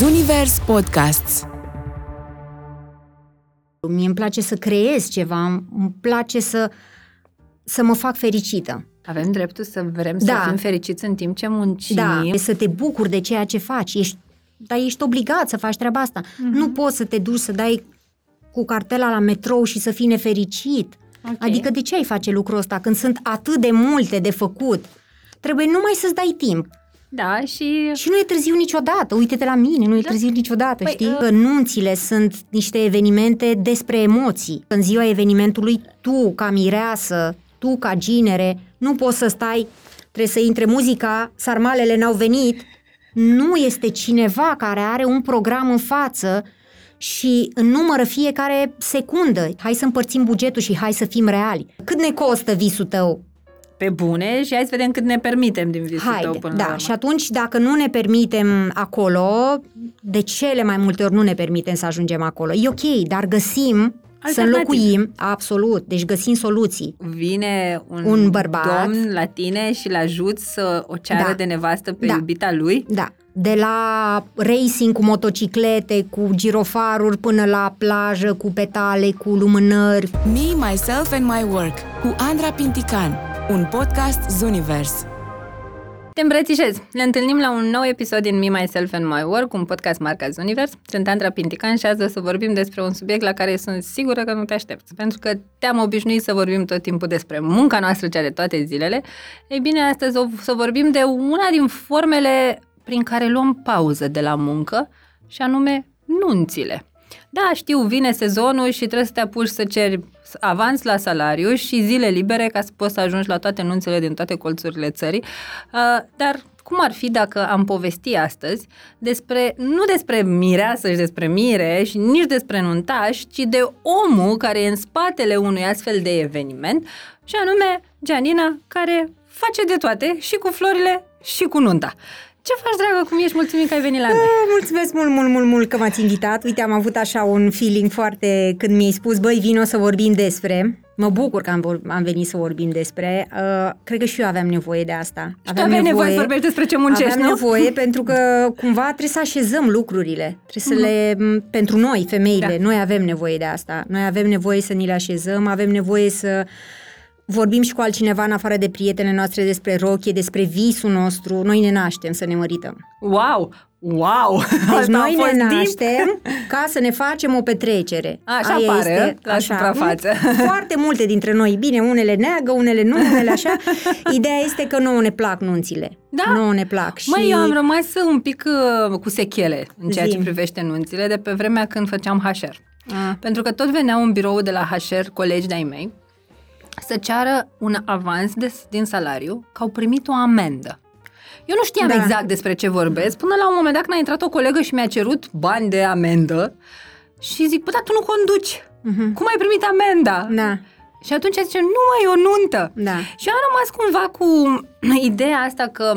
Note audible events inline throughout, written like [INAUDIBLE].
Zunivers Podcasts. Mie îmi place să creez ceva, îmi place să, să mă fac fericită. Avem dreptul să vrem Da. să fim fericiți în timp ce muncim. Da, să te bucuri de ceea ce faci. Ești, dar ești obligat să faci treaba asta. Mhm. Nu poți să te duci să dai cu cartela la metrou și să fii nefericit. Ok. Adică de ce ai face lucrul ăsta când sunt atât de multe de făcut? Trebuie numai să-ți dai timp. Da, și Și nu e târziu niciodată. Uite-te la mine, nu e târziu niciodată, Păi, știi? uh, Că nunțile sunt niște evenimente despre emoții. În ziua evenimentului, tu, ca mireasă, tu, ca ginere, nu poți să stai, trebuie să intre muzica, sarmalele n-au venit. Nu este cineva care are un program în față și numără fiecare secundă. Hai să împărțim bugetul și hai să fim reali. Cât ne costă visul tău? Pe bune și hai să vedem cât ne permitem din visul Haide, tău până la da, urmă. și atunci dacă nu ne permitem acolo, de cele mai multe ori nu ne permitem să ajungem acolo. E ok, dar găsim să Alternative. înlocuim, absolut, deci găsim soluții. Vine un, Un bărbat. domn la tine și-l ajut să o ceară Da. de nevastă pe Da. iubita lui. Da, de la racing cu motociclete, cu girofaruri, până la plajă, cu petale, cu lumânări. Me, Myself and My Work cu Andra Pintican, un podcast Zunivers. Te îmbrățișez! Ne întâlnim la un nou episod din Me, Myself and My Work, un podcast marca Univers. Sunt Andra Pintican și azi o să vorbim despre un subiect la care sunt sigură că nu te aștepți, pentru că te-am obișnuit să vorbim tot timpul despre munca noastră, cea de toate zilele. Ei bine, astăzi o să vorbim de una din formele prin care luăm pauză de la muncă, și anume nunțile. Da, știu, vine sezonul și trebuie să te apuci să ceri avans la salariu și zile libere ca să poți să ajungi la toate nunțile din toate colțurile țării. Uh, Dar cum ar fi dacă am povesti astăzi despre, nu despre mireasă și despre mire și nici despre nuntaș, ci de omul care e în spatele unui astfel de eveniment și anume Gianina, care face de toate și cu florile și cu nunta. Ce faci, dragă? Cum ești? Mulțumim că ai venit la noi. Ah, Mulțumesc mult, mult, mult, mult că m-ați invitat. Uite, am avut așa un feeling foarte când mi-ai spus, băi, vino să vorbim despre. Mă bucur că am, vor- am venit să vorbim despre. Uh, cred că și eu aveam nevoie de asta. Și tu aveai nevoie să vorbești despre ce muncești, aveam nu? nevoie pentru că cumva trebuie să așezăm lucrurile. Trebuie să le... m, Pentru noi, femeile, Da. noi avem nevoie de asta. Noi avem nevoie să ni le așezăm, avem nevoie să vorbim și cu altcineva în afară de prietenele noastre despre rochie, despre visul nostru. Noi ne naștem să ne mărităm. Wow! Wow! Deci [LAUGHS] Asta noi a fost ne deep. naștem [LAUGHS] ca să ne facem o petrecere. Așa Aia pare, la suprafață. Foarte multe dintre noi. Bine, unele neagă, unele nu, unele așa. [LAUGHS] Ideea este că nouă ne plac nunțile. Da. Nouă ne plac. Și... Măi, eu am rămas un pic uh, cu sechele în ceea ce Zi-mi. privește nunțile de pe vremea când făceam HR. Ah. Pentru că tot veneau în birou de la HR colegi de-ai mei să ceară un avans de, din salariu că au primit o amendă. Eu nu știam Da. exact despre ce vorbesc, până la un moment dat când a intrat o colegă și mi-a cerut bani de amendă și zic, bă, dar tu nu conduci. Mhm. Cum ai primit amenda? Da, Și atunci zice, nu mai e o nuntă. da. Și eu am rămas cumva cu [CLEARS THROAT] ideea asta că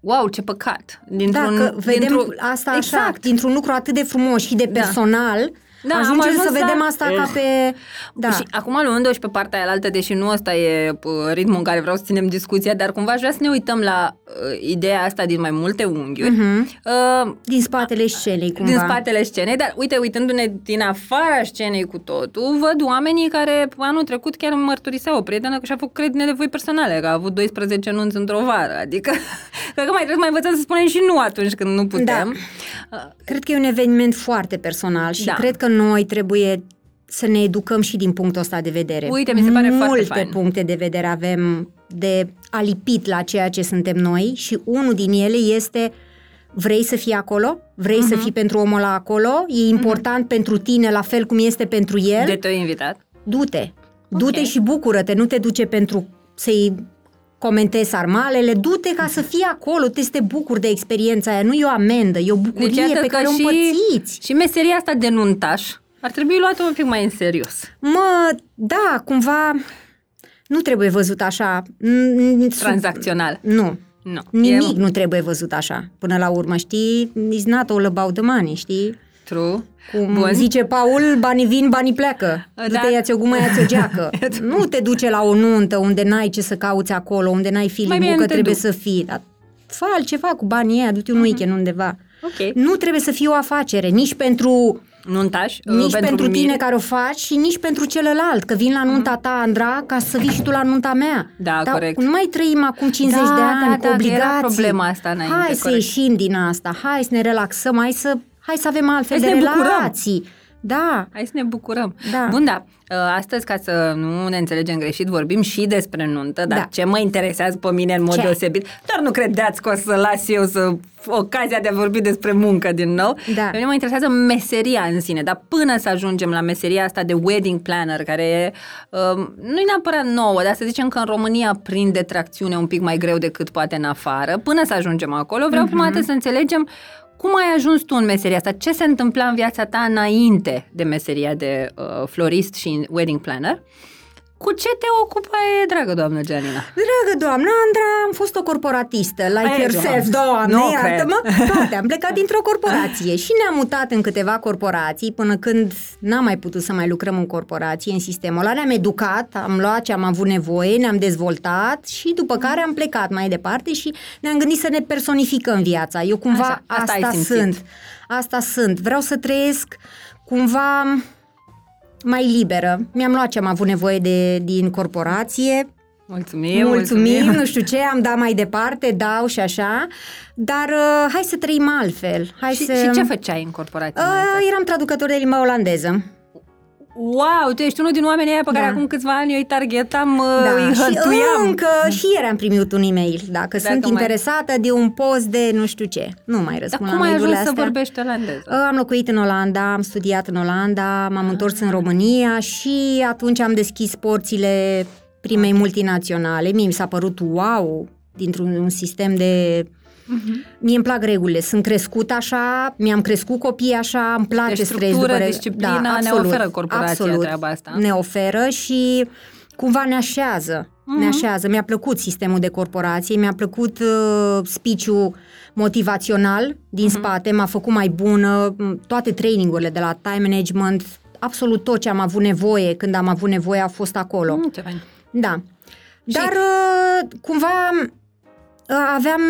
wow, ce păcat. Da, Dintr-un, că vedem dintr-un- asta așa, exact. dintr-un lucru atât de frumos și de Da. personal, Da, am ajungem ajuns să la- vedem asta ca pe... Da. Și acum luând-o și pe partea aia altă, deși nu ăsta e uh, ritmul în care vreau să ținem discuția, dar cumva aș vrea să ne uităm la uh, ideea asta din mai multe unghiuri. Mhm. Uh, Din spatele scenei, cumva. din spatele scenei, dar uite, uitându-ne din afara scenei cu totul, văd oamenii care anul trecut chiar îmi mărturiseau o prietenă că și-a făcut credit de nevoi personale, că a avut 12 nunți într-o vară, adică [LAUGHS] cred că mai trebuie să mai învățăm să spunem și nu atunci când nu putem. Da. Cred că e un eveniment foarte personal și Da. cred că noi trebuie să ne educăm și din punctul ăsta de vedere. Uite, mi se pare Multe foarte fain. puncte de vedere avem de alipit la ceea ce suntem noi și unul din ele este vrei să fii acolo? Vrei Mhm. să fii pentru omul ăla acolo? E important pentru tine la fel cum este pentru el? De te-ai invitat? Du-te. Du-te Ok. și bucură-te, nu te duce pentru să-i comentezi sarmalele, du-te ca să fii acolo, te să te bucuri de experiența aia, nu e o amendă, e o bucurie Deci iată pe că care o și, împărțiți. și meseria asta de nuntaș ar trebui luată un pic mai în serios. Mă, da, cumva nu trebuie văzut așa. Mm, sub- Tranzacțional. Nu. Nu. Nimic E nu trebuie văzut așa. Până la urmă, știi? It's not all about the money, știi? true. Cum Bun. zice Paul, banii vin, banii pleacă. Da. Du-te, ia-ți o gumă, ia-ți o geacă. [LAUGHS] nu te duce la o nuntă unde n-ai ce să cauți acolo, unde n-ai Mai bine feeling nu că te trebuie duc. Mhm. să fii. Dar fă altceva cu banii ăia, du-te un weekend undeva. Ok. Nu trebuie să fie o afacere, nici pentru Nuntaș? nici uh, pentru, pentru mire? tine care o faci și nici pentru celălalt, că vin la nunta ta, Andra, ca să vii și tu la nunta mea. Da, Dar corect. Nu mai trăim acum 50 Da, de da, ani da, cu că era obligații. problema asta înainte, Hai să corect. ieșim din asta, hai să ne relaxăm, hai să, hai să avem altfel Hai de să ne bucurăm. relații. Da, Hai să ne bucurăm. Da. Bun, da. uh, Astăzi, ca să nu ne înțelegem greșit, vorbim și despre nuntă, dar Da. ce mă interesează pe mine în mod Ce? deosebit, doar nu credeți că o să las eu să ocazia de a vorbi despre muncă din nou. Da. Pe mine mă interesează meseria în sine, dar până să ajungem la meseria asta de wedding planner, care e, uh, nu e neapărat nouă, dar să zicem că în România prinde tracțiune un pic mai greu decât poate în afară, până să ajungem acolo, vreau prima dată să înțelegem cum ai ajuns tu în meseria asta? Ce se întâmpla în viața ta înainte de meseria de uh, florist și wedding planner? Cu ce te ocupai, dragă doamnă Gianina? Dragă doamnă Andra, am fost o corporatistă, like Ei, yourself, doamne, doamne, nu iartă-mă. Toate, am plecat [LAUGHS] dintr-o corporație și ne-am mutat în câteva corporații până când n-am mai putut să mai lucrăm în corporație, în sistemul ăla. Ne-am educat, am luat ce am avut nevoie, ne-am dezvoltat și după care am plecat mai departe și ne-am gândit să ne personificăm viața. Eu cumva Așa, asta ai asta simțit. sunt. Asta sunt. Vreau să trăiesc cumva mai liberă. Mi-am luat ce am avut nevoie de, din corporație, Mulțumim, mulțumim, nu știu ce, am dat mai departe, dau și așa, dar uh, hai să trăim altfel. Hai Și, să... și ce făceai în corporație? Uh, eram traducător de limba olandeză. Wow, tu ești unul din oamenii aia pe care Da. acum câțiva ani eu îi targetam, uh, Da, îi și hătuiam. încă și ieri am primit un e-mail, dacă, Dacă sunt mai- interesată de un post de nu știu ce. Nu mai Dar răspund cum la ai mail-urile ajuns să astea. vorbești olandeză? Uh, Am locuit în Olanda, am studiat în Olanda, m-am întors Ah. în România și atunci am deschis porțile primei multinaționale. Mie mi s-a părut wow, dintr-un un sistem de... Mhm. Mie îmi plac regulile, sunt crescut așa, mi-am crescut copiii așa, îmi place Deci stres structură, după re- disciplină, da, ne absolut, oferă corporația absolut, treaba asta. Ne oferă și cumva ne așează, Mhm. ne așează. Mi-a plăcut sistemul de corporație, mi-a plăcut uh, speech-ul motivațional din Mhm. spate, m-a făcut mai bună, m, toate trainingurile de la time management, absolut tot ce am avut nevoie când am avut nevoie a fost acolo. Mm, ce fain. Da. Dar uh, cumva uh, aveam,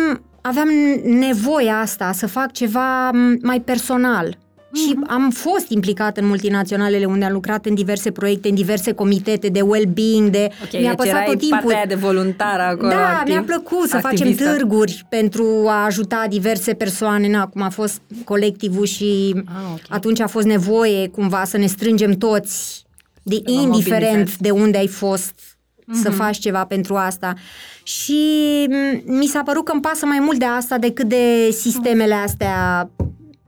aveam nevoia asta să fac ceva m, mai personal. Și am fost implicat în multinaționalele unde am lucrat în diverse proiecte, în diverse comitete de well-being, de... Ok, mi-a deci păsat erai tot timpul. partea aia de voluntar acolo, Da, activ, mi-a plăcut să activistă. facem târguri pentru a ajuta diverse persoane. Na, acum a fost colectivul și Ah, ok. atunci a fost nevoie cumva să ne strângem toți, de vă indiferent mobilizați. de unde ai fost, să Mhm. faci ceva pentru asta. Și m, mi s-a părut că îmi pasă mai mult de asta decât de sistemele astea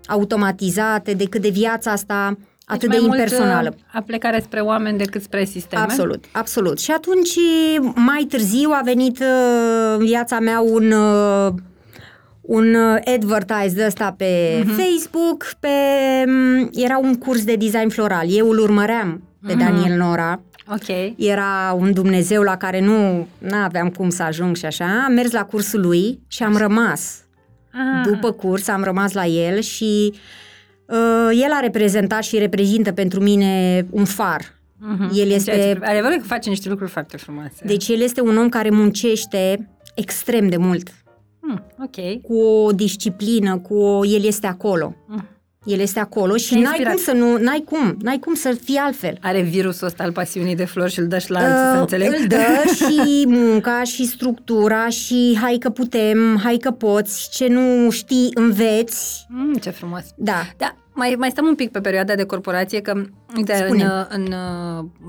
automatizate, decât de viața asta atât deci de mai impersonală. Mult, uh, aplecare spre oameni decât spre sisteme. Absolut, absolut. Și atunci, mai târziu, a venit uh, în viața mea un, uh, un uh, advertise de ăsta pe Mhm. Facebook, pe, m, era un curs de design floral. Eu îl urmăream pe Mhm. Daniel Nora. Ok. Era un Dumnezeu la care nu aveam cum să ajung și așa. Am mers la cursul lui și am rămas. Ah, După curs am rămas la el și uh, el a reprezentat și reprezintă pentru mine un far. mhm. el Ceea este- ce- Adevărul că face niște lucruri foarte frumoase. Deci el este un om care muncește extrem de mult, Hmm, ok. cu o disciplină, cu o... el este acolo. Mm. El este acolo și Te-a n-ai inspirat. cum să nu, n-ai cum, n-ai cum să fii altfel. Are virusul ăsta al pasiunii de flori și îl dă și la alții, să Uh, înțeleg? Îl dă [LAUGHS] și munca și structura și hai că putem, hai că poți, ce nu știi înveți. Mm, ce frumos. Da, Da, mai, mai stăm un pic pe perioada de corporație, că uite, în, Spune. în,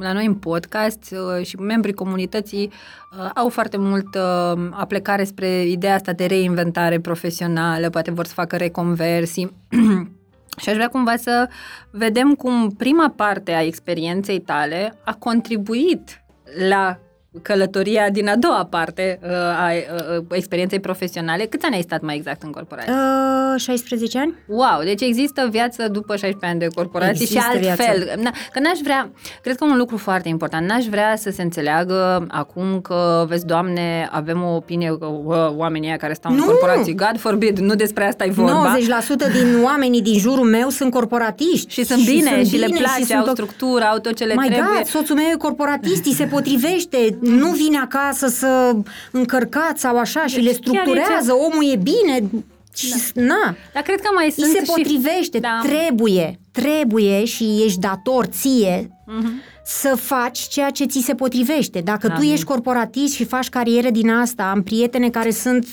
la noi în podcast uh, și membrii comunității uh, au foarte mult uh, aplecare spre ideea asta de reinventare profesională, poate vor să facă reconversii. [CLEARS THROAT] Și aș vrea cumva să vedem cum prima parte a experienței tale a contribuit la călătoria din a doua parte uh, a uh, experienței profesionale. Câți ani ai stat mai exact în corporație? uh, 16 ani? Wow, deci există viață după 16 ani de corporație Există și altfel. viață. Na, că n-aș vrea, cred că un lucru foarte important, n-aș vrea să se înțeleagă acum că, vezi, Doamne, avem o opinie că uh, oamenii ăia care stau în Nu! corporații, God forbid, nu despre asta e vorba. 90% din oamenii din jurul meu sunt corporatiști. Și sunt bine și, le bine place, și sunt au o- structură, au tot ce le My trebuie. God, soțul meu e corporatist, îi se potrivește, nu vine acasă să încărcați sau așa și Deci le chiar e structurează, omul e bine, Și, na, Dar cred că mai îi sunt se și... potrivește, Da. trebuie, trebuie și ești dator ție Mhm. să faci ceea ce ți se potrivește. Dacă tu Amin. ești corporatist și faci carieră din asta, am prietene care sunt,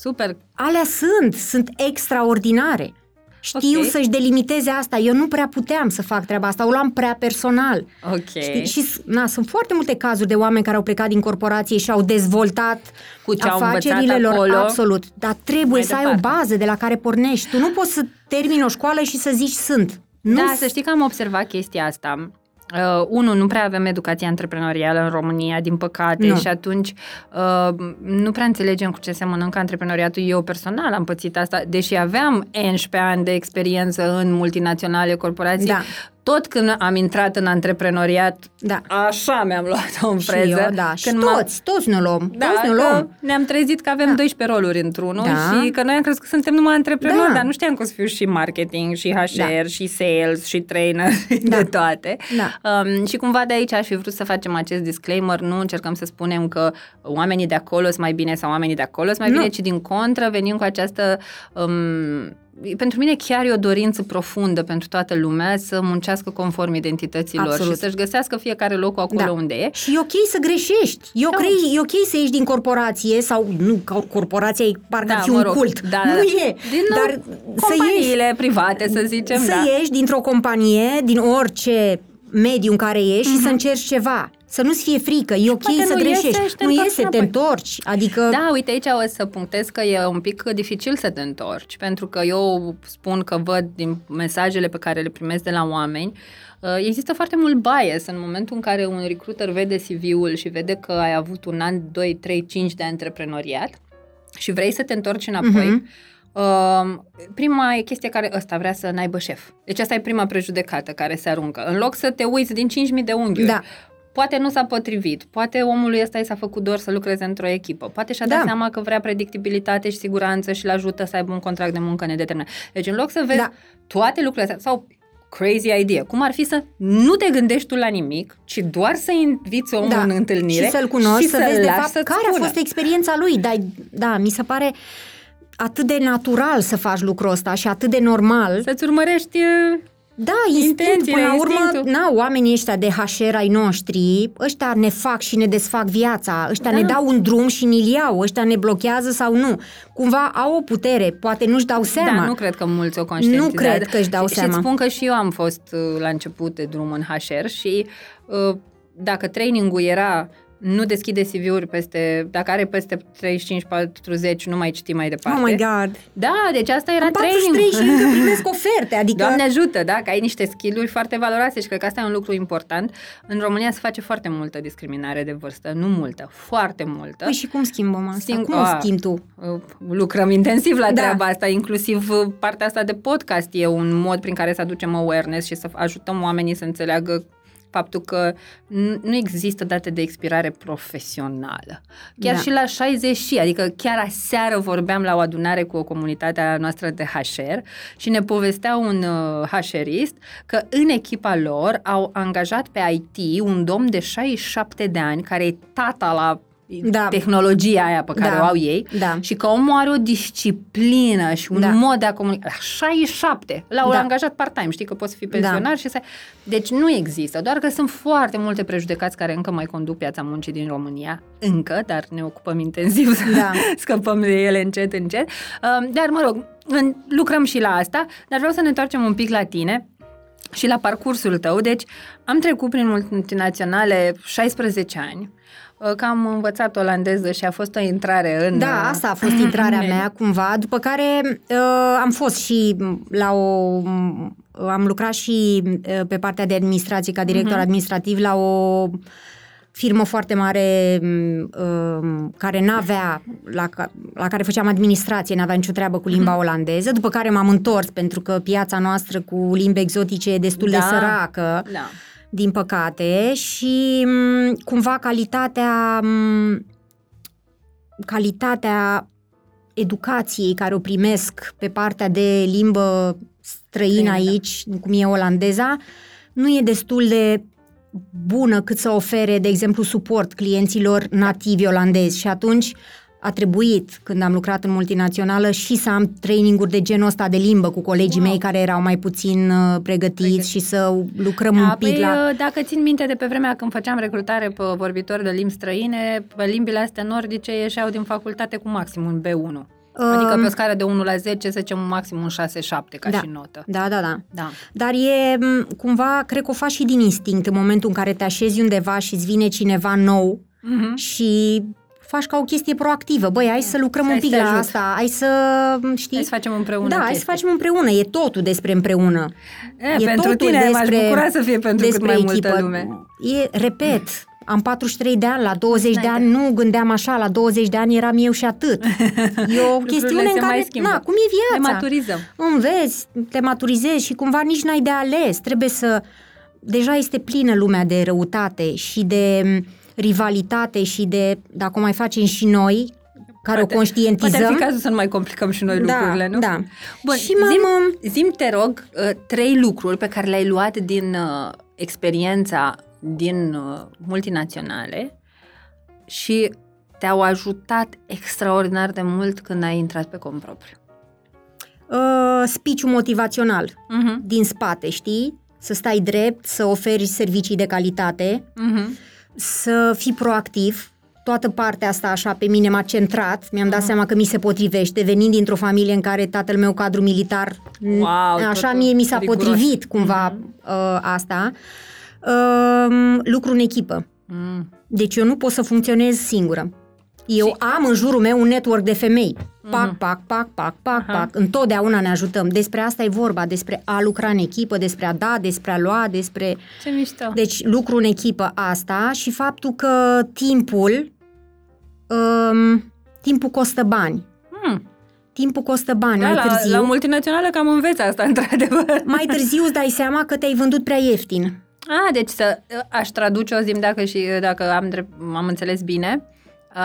Super. alea sunt, sunt extraordinare. Știu Ok. să-și delimiteze asta. Eu nu prea puteam să fac treaba asta, o luam prea personal. Ok. Știi? Și na, sunt foarte multe cazuri de oameni care au plecat din corporație și au dezvoltat Cu ce au afacerile învățat lor. acolo. Absolut. Dar trebuie Mai să ai departe. o bază de la care pornești. Tu nu poți să termini o școală și să zici sunt. Nu da, s- să știi că am observat chestia asta. Uh, unu, nu prea avem educație antreprenorială în România, din păcate, Nu. și atunci uh, nu prea înțelegem cu ce se mănâncă antreprenoriatul. Eu personal am pățit asta, deși aveam 11 ani de experiență în multinaționale, corporații. Da. Tot când am intrat în antreprenoriat, Da. așa mi-am luat-o în Și preză. eu, da. Și când m-am- toți, toți ne luăm. Da, toți ne că luăm. ne-am trezit că avem Da. 12 roluri într-unul Da. și că noi am crezut că suntem numai antreprenori, Da. dar nu știam că o să fiu și marketing, și HR, și sales, și trainer, [LAUGHS] Da. de toate. Da. Um, și cumva de aici aș fi vrut să facem acest disclaimer, nu încercăm să spunem că oamenii de acolo sunt mai bine sau oamenii de acolo sunt mai Nu. bine, ci din contră venim cu această... Um, pentru mine chiar e o dorință profundă pentru toată lumea să muncească conform identităților Absolut. și să-și găsească fiecare locul acolo Da. unde e. Și e ok să greșești. E ok, Da. e ok să ieși din corporație sau nu, ca corporația e parcă Da, ar fi mă un rog, cult. da, nu da. e. Din nou, Dar să ieși companiile private, să zicem, să da. ieși dintr-o companie, din orice mediu în care ești și să încerci ceva. Să nu-ți fie frică, e ok poate să nu iese greșești. și te nu întorci iese, te înapoi. întorci. Adică Da, uite, aici o să punctez că e un pic dificil să te întorci, pentru că eu spun că văd din mesajele pe care le primesc de la oameni, uh, există foarte mult bias în momentul în care un recruiter vede CV-ul și vede că ai avut un an, 2, 3, 5 de antreprenoriat și vrei să te întorci înapoi, Mhm. Uh, prima e chestie care ăsta vrea să n-aibă șef. Deci asta e prima prejudecată care se aruncă. În loc să te uiți din 5.000 de unghiuri, Da. poate nu s-a potrivit, poate omului ăsta i s-a făcut dor să lucreze într-o echipă, poate și-a dat Da. seama că vrea predictibilitate și siguranță și îl ajută să aibă un contract de muncă nedeterminat. Deci în loc să vezi Da. toate lucrurile astea, sau crazy idea, cum ar fi să nu te gândești tu la nimic, ci doar să inviți omul da. în întâlnire și să-l cunoști, și să, să vezi de lași fapt să-ți care spună. a fost experiența lui. Da, da, mi se pare atât de natural să faci lucrul ăsta și atât de normal. Să-ți urmărești uh, Da, instinct, Intențiile, până la urmă, instinctul. na, oamenii ăștia de HR ai noștri, ăștia ne fac și ne desfac viața, ăștia Da. ne dau un drum și ni-l iau, ăștia ne blochează sau nu. Cumva au o putere, poate nu-și dau seama. Da, nu cred că mulți o conștientizează. Nu cred că își dau și, seama. Și spun că și eu am fost uh, la început de drum în HR și uh, dacă trainingul era nu deschide CV-uri peste, dacă are peste 35-40, nu mai citi mai departe. Oh my God! Da, deci asta era Am 43 training. și încă [LAUGHS] primesc oferte, adică... Doamne ajută, da, că ai niște skill-uri foarte valoroase și cred că asta e un lucru important. În România se face foarte multă discriminare de vârstă, nu multă, foarte multă. Păi și cum schimbăm asta? Sing- cum o a, schimbi tu? Uh, lucrăm intensiv la Da. treaba asta, inclusiv uh, partea asta de podcast e un mod prin care să aducem awareness și să ajutăm oamenii să înțeleagă faptul că n- nu există date de expirare profesională. Chiar Da. și la 60 și, adică chiar aseară vorbeam la o adunare cu o comunitate a noastră de HR și ne povestea un uh, HR-ist că în echipa lor au angajat pe IT un domn de 67 de ani care e tata la Da. tehnologia aia pe care Da. o au ei Da. și că omul are o disciplină și un Da. mod de a comunica. La 67! L-au Da. angajat part-time, știi că poți fi pensionar și să... Deci nu există, doar că sunt foarte multe prejudecați care încă mai conduc piața muncii din România, încă, dar ne ocupăm intensiv să Da. [LAUGHS] scăpăm de ele încet, încet. Um, Dar, mă rog, în- lucrăm și la asta, dar vreau să ne întoarcem un pic la tine și la parcursul tău. Deci, am trecut prin multinaționale 16 ani, uh, că am învățat olandeză și a fost o intrare în... Da, uh, asta a fost intrarea [LAUGHS] în- mea cumva, după care uh, am fost și la o... am lucrat și uh, pe partea de administrație ca director Mhm. administrativ la o firmă foarte mare m, uh, care n-avea, la, ca- la care făceam administrație, n-avea nicio treabă cu Mhm. limba olandeză, după care m-am întors pentru că piața noastră cu limbi exotice e destul de Da. săracă Da. Din păcate, și m, cumva calitatea m, calitatea educației care o primesc pe partea de limbă străină Străină, da. aici, cum e olandeza, nu e destul de bună cât să ofere, de exemplu, suport clienților nativi olandezi și atunci a trebuit, când am lucrat în multinațională, și să am traininguri de genul ăsta de limbă cu colegii Wow. mei care erau mai puțin uh, pregătiți Pregătiți. și să lucrăm un Da, pic păi, la... uh, dacă țin minte de pe vremea când făceam recrutare pe vorbitori de limbi străine, pe limbile astea nordice ieșeau din facultate cu maxim un B1. Adică Um, pe o scară de 1 la 10, să zicem maxim un 6-7 ca Da. și notă. Da, da, da. Da. Dar e m, cumva, cred că o faci și din instinct în momentul în care te așezi undeva și îți vine cineva nou Mhm. și faci ca o chestie proactivă. Băi, hai să lucrăm Hai un să pic te la ajut. asta, hai să, știi? Hai să facem împreună Da, hai să chestii. facem împreună. E totul despre împreună. E, pentru tine m-aș bucura să fie pentru cât mai multă lume. E, repet, am 43 de ani, la 20 de N-ai ani nu gândeam așa, la 20 de ani eram eu și atât. [LAUGHS] E o chestiune se în mai care, schimbă. na, cum e Ne viața? maturizăm. Înveți, te maturizezi și cumva nici n-ai de ales. Trebuie să... Deja este plină lumea de răutate și de m, rivalitate și de, dacă o mai facem și noi, care Poate- o conștientizăm... Poate ar fi cazul să nu mai complicăm și noi Da, lucrurile, nu? da. Bun, Și m-am- zim, zim, te rog, uh, trei lucruri pe care le-ai luat din uh, experiența din uh, multinaționale și te-au ajutat extraordinar de mult când ai intrat pe cont propriu. Uh, speech motivațional Uh-huh. din spate, știi? Să stai drept, să oferi servicii de calitate, Uh-huh. Să fii proactiv. Toată partea asta așa pe mine m-a centrat, mi-am dat seama că mi se potrivește, venind dintr-o familie în care tatăl meu cadru militar, Wow, așa totul mie mi s-a riguros. potrivit cumva uh, asta. Uh, lucru în echipă. Mm. Deci eu nu pot să funcționez singură. Eu Și- am în jurul meu un network de femei. Pac, pac, pac, pac, pac, Aha. pac. Întotdeauna ne ajutăm. Despre asta e vorba, despre a lucra în echipă, despre a da, despre a lua, despre... Ce mișto. Deci lucru în echipă asta și faptul că timpul, um, timpul costă bani. Mm. Timpul costă bani. Da, mai la, târziu, la multinațională cam înveți asta, [LAUGHS] într-adevăr. mai târziu îți dai seama că te-ai vândut prea ieftin. A, deci să, aș traduce o zi dacă și dacă am, drept, am înțeles bine,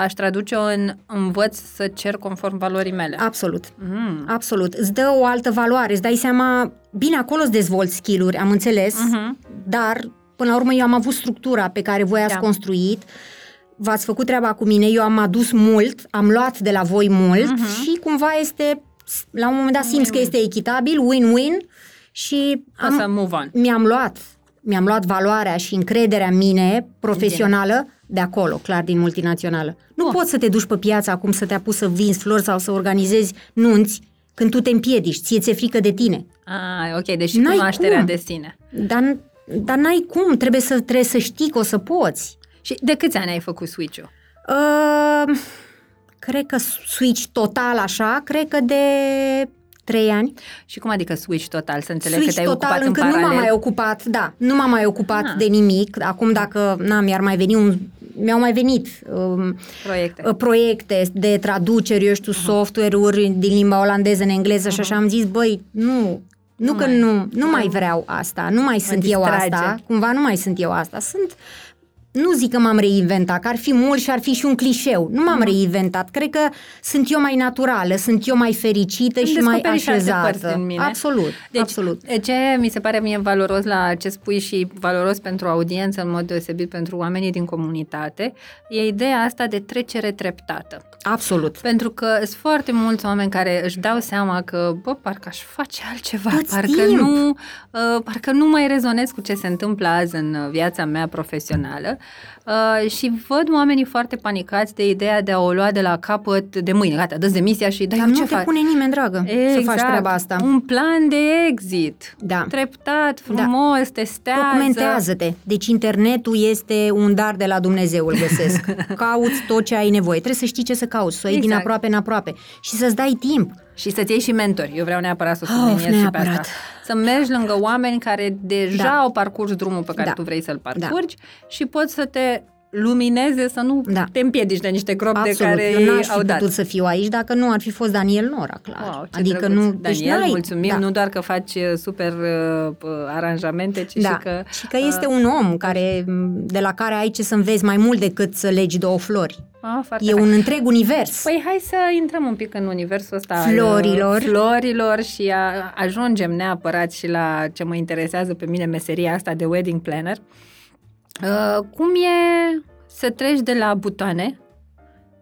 aș traduce-o în învăț să cer conform valorii mele. Absolut. Mm. Absolut. Îți dă o altă valoare, îți dai seama, bine, acolo îți dezvolți skill-uri, am înțeles, Mhm. dar până la urmă eu am avut structura pe care voi ați Da. construit, v-ați făcut treaba cu mine, eu am adus mult, am luat de la voi mult Mhm. și cumva este, la un moment dat simți că este echitabil, win-win și Am... Să am, move on. mi-am luat mi-am luat valoarea și încrederea în mine profesională de acolo, clar, din multinațională. Nu Bun. poți să te duci pe piață acum să te apuci să vinzi flori sau să organizezi nunți când tu te împiedici, ție ți-e frică de tine. Ah, ok, deci N-ai cunoașterea cum. de sine. Dar, dar n-ai cum, trebuie să, trebuie să știi că o să poți. Și de câți ani ai făcut switch-ul? Uh, cred că switch total așa, cred că de trei ani. Și cum adică switch total? Să înțeleg Switch că te-ai total, ocupat încă în nu paralel. m-am mai ocupat, da, nu m-am mai ocupat Ah. de nimic. Acum dacă, na, mi-ar mai veni un, mi-au mai venit um, proiecte. uh, proiecte de traduceri, eu știu, software-uri din limba olandeză în engleză și așa am zis, băi, nu, nu, Nu că mai- nu, nu mai vreau asta, nu mai sunt eu distrage. asta, cumva nu mai sunt eu asta, sunt nu zic că m-am reinventat, că ar fi mult și ar fi și un clișeu. Nu m-am reinventat. Cred că sunt eu mai naturală, sunt eu mai fericită Îmi și mai descoperi și alte așezată. părți din mine. Absolut, Deci, absolut. ce mi se pare mie valoros la ce spui și valoros pentru audiență, în mod deosebit pentru oamenii din comunitate, e ideea asta de trecere treptată. Absolut. Pentru că sunt foarte mulți oameni care își dau seama că, bă, parcă aș face altceva, Dă-ți parcă timp. nu, uh, parcă nu mai rezonez cu ce se întâmplă azi în uh, viața mea profesională uh, și văd oamenii foarte panicați de ideea de a o lua de la capăt de mâine. Gata, dă demisia și dai Dar ce nu te faci? pune nimeni, dragă, să faci treaba asta. Un plan de exit. Da. Treptat, frumos, testează. Documentează-te. Deci internetul este un dar de la Dumnezeu, îl găsesc. [LAUGHS] Cauți tot ce ai nevoie. Trebuie să știi ce să cauți, să o iei din Exact. aproape în aproape. Și să-ți dai timp. Și să-ți iei și mentori. Eu vreau neapărat să Of, subliniez și pe neapărat. asta. Să mergi lângă oameni care deja Da. au parcurs drumul pe care Da. tu vrei să-l parcurgi și poți să te lumineze, să nu Da. te împiedici de niște gropi de Absolut. care Eu n-aș fi au dat. putut să fiu aici dacă nu ar fi fost Daniel Nora, clar. Wow, ce adică drăguț. nu... Daniel, deci n-ai- mulțumim, da. nu doar că faci uh, super uh, uh, aranjamente, ci da. și că... și că este un om care, de la care ai ce să înveți mai mult decât să legi două flori. Ah, foarte E fain. un întreg univers. Păi hai să intrăm un pic în universul ăsta al, Florilor. uh, florilor și a, ajungem neapărat și la ce mă interesează pe mine, meseria asta de wedding planner. Uh, cum e să treci de la butoane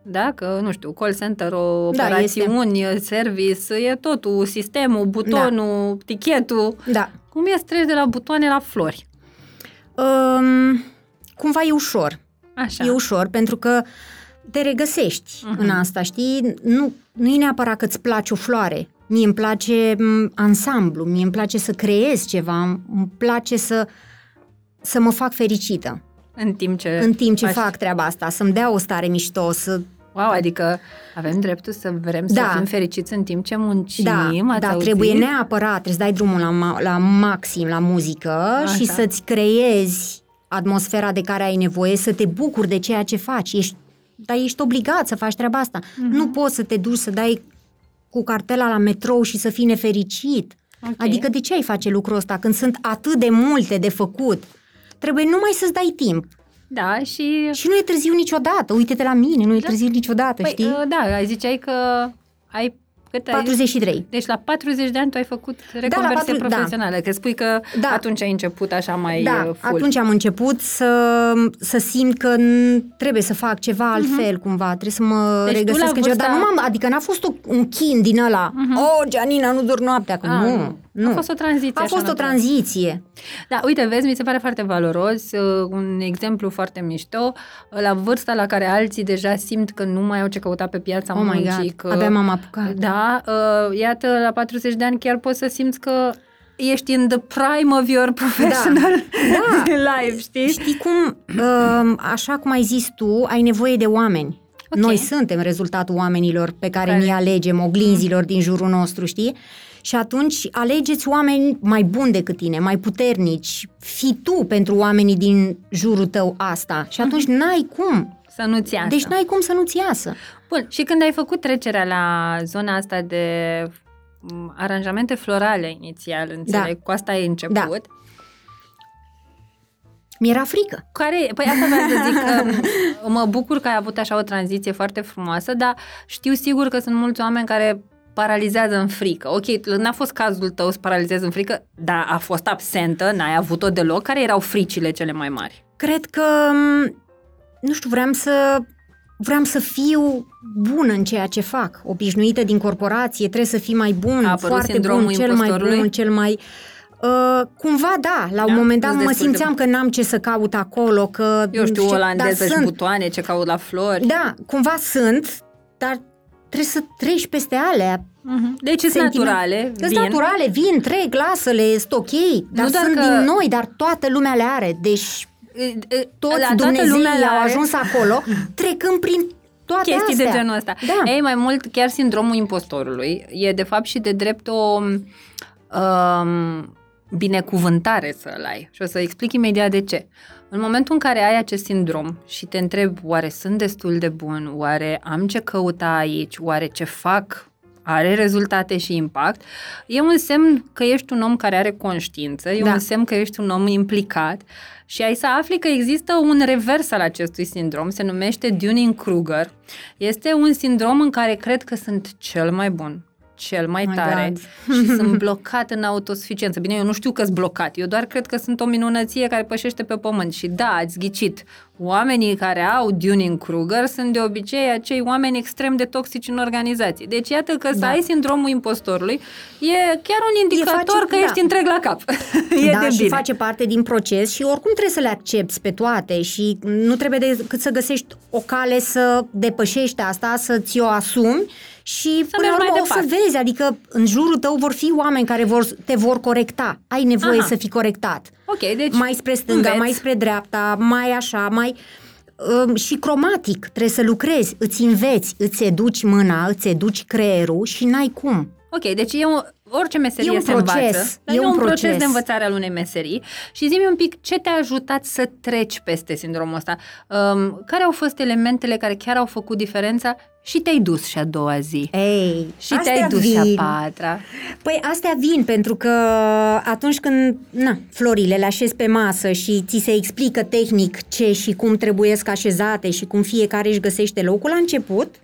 Da, că, nu știu, call center, Da, operațiuni, service, e totul, sistemul, butonul, da. tichetul. Da. Cum e să treci de la butoane la flori? Um, cumva e ușor. Așa. E ușor pentru că te regăsești uh-huh. în asta, știi? Nu, nu e neapărat că îți place o floare. Mie îmi place m, ansamblu, mie îmi place să creez ceva, îmi place să, să mă fac fericită În timp ce în timp ce faci... fac treaba asta, să-mi dea o stare mișto, să... Wow, adică avem dreptul să vrem Da. să fim fericiți în timp ce muncim, Da, ați da auzit? trebuie neapărat, trebuie să dai drumul la, ma- la maxim la muzică Așa. și să-ți creezi atmosfera de care ai nevoie, să te bucuri de ceea ce faci. Ești, dar ești obligat să faci treaba asta. Mhm. Nu poți să te duci să dai cu cartela la metrou și să fii nefericit. Ok. Adică de ce ai face lucrul ăsta când sunt atât de multe de făcut? Trebuie numai să-ți dai timp. Da, și... Și nu e târziu niciodată. Uite-te la mine, nu e târziu niciodată, Păi, știi? uh, da, ai ziceai că ai... Cât ai 43. Deci la 40 de ani tu ai făcut reconversie patru- da. profesională, că spui că Da. atunci ai început așa mai Da, uh, full. atunci am început să, să simt că n- trebuie să fac ceva altfel cumva, trebuie să mă Deci tu regăsesc la în ceva, dar vârsta- nu m-am, adică n-a fost o- un chin din ăla, oh, Gianina, nu dur noaptea, că Ah, nu, nu. Nu. A fost o tranziție A așa fost o naturală. tranziție. Da, uite, vezi, mi se pare foarte valoros, uh, un exemplu foarte mișto, la vârsta la care alții deja simt că nu mai au ce căuta pe piața Oh my muncii. God, că, abia m-am apucat. Da, uh, iată, la 40 de ani chiar poți să simți că ești in the prime of your professional Da. [LAUGHS] life, știi? Știi cum, uh, așa cum ai zis tu, ai nevoie de oameni. Ok. Noi suntem rezultatul oamenilor pe care Care- ni alegem, oglinzilor din jurul nostru, știi? Și atunci alegeți oameni mai buni decât tine, mai puternici. Fii tu pentru oamenii din jurul tău asta. Și atunci n-ai cum. Să nu-ți iasă. Deci n-ai cum să nu-ți iasă. Bun, și când ai făcut trecerea la zona asta de m, aranjamente florale inițial, înțeleg, cu asta ai început. Da. Mi-era frică. Care, păi asta vreau să zic, că mă bucur că ai avut așa o tranziție foarte frumoasă, dar știu sigur că sunt mulți oameni care paralizează în frică. Ok, n-a fost cazul tău să paralizezi în frică, dar a fost absentă, n-ai avut-o deloc. Care erau fricile cele mai mari? Cred că, m, nu știu, vreau să vreau să fiu bună în ceea ce fac. Obișnuită din corporație, trebuie să fii mai bun, A apărut foarte sindromul bun, cel mai impostorului? bun, cel mai... Uh, cumva da, la un Da? moment dat Nu-ți mă destul de simțeam că n-am ce să caut acolo, că... Eu știu, dar olandeză și sunt. butoane, ce caut la flori. Da, cumva sunt, dar trebuie să treci peste alea. Mhm. Deci sunt sentiment- naturale, Sunt vin. naturale, vin, trec, lasă-le, sunt ok, dar doar sunt că- din noi, dar toată lumea le are. Deci E, e, toți la toată Dumnezeii lumea le au are ajuns acolo, [LAUGHS] trecând prin toate chestii astea. de genul ăsta. Da. Ei, mai mult, chiar sindromul impostorului e de fapt și de drept o um, binecuvântare să-l ai. Și o să explic imediat de ce. În momentul în care ai acest sindrom și te întrebi oare sunt destul de bun, oare am ce căuta aici, oare ce fac are rezultate și impact, e un semn că ești un om care are conștiință, e Da. un semn că ești un om implicat și ai să afli că există un revers al acestui sindrom, se numește Dunning-Kruger. Este un sindrom în care cred că sunt cel mai bun, cel mai My tare God. [LAUGHS] și sunt [LAUGHS] blocat în autosuficiență. Bine, eu nu știu că sunt blocat, eu doar cred că sunt o minunăție care pășește pe pământ. Și da, ați ghicit, oamenii care au Dunning-Kruger sunt de obicei acei oameni extrem de toxici în organizație. Deci iată că să Da. ai sindromul impostorului e chiar un indicator face- că da. ești întreg la cap. [LAUGHS] e da, de și bine. face parte din proces și oricum trebuie să le accepti pe toate și nu trebuie decât să găsești o cale să depășești asta, să ți-o asumi și Să până la mergi mai urmă o să departe. vezi, adică în jurul tău vor fi oameni care vor, te vor corecta. Ai nevoie Aha. să fii corectat. Ok, deci mai spre stânga, înveți. mai spre dreapta, mai așa, mai... um, Și cromatic, trebuie să lucrezi, îți înveți, îți educi mâna, îți educi creierul și n-ai cum. Ok, deci e un, orice meserie E un se proces, învață. dar e e un un proces. proces. de învățare al unei meserii. Și zi un pic ce te-a ajutat să treci peste sindromul ăsta. Um, care au fost elementele care chiar au făcut diferența și te-ai dus și a doua zi. Ei, Și astea te-ai dus și vin. a patra. Păi astea vin pentru că atunci când na, florile le așezi pe masă și ți se explică tehnic ce și cum trebuie să așezate și cum fiecare își găsește locul la început,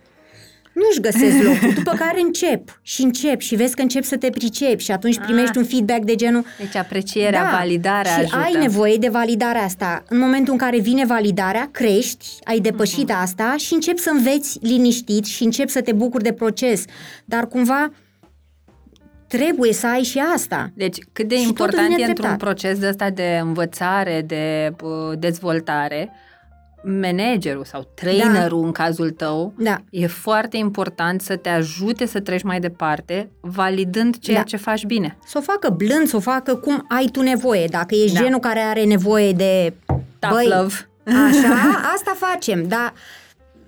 nu-și găsesc [LAUGHS] locul, după care încep și încep și vezi că încep să te pricepi și atunci primești Ah. un feedback de genul Deci aprecierea, validarea și ajută. ai nevoie de validarea asta. În momentul în care vine validarea, crești, ai depășit Mhm. asta și începi să înveți liniștit și începi să te bucuri de proces. Dar cumva trebuie să ai și asta. Deci cât de Și totul important vine e într-un treptat. proces de ăsta de învățare, de uh, dezvoltare, managerul sau trainerul în cazul tău, Da. e foarte important să te ajute să treci mai departe, validând ceea Da. ce faci bine. Să o facă blând, să o facă cum ai tu nevoie. Dacă ești Da. genul care are nevoie de... Tough love. Așa, [LAUGHS] asta facem, dar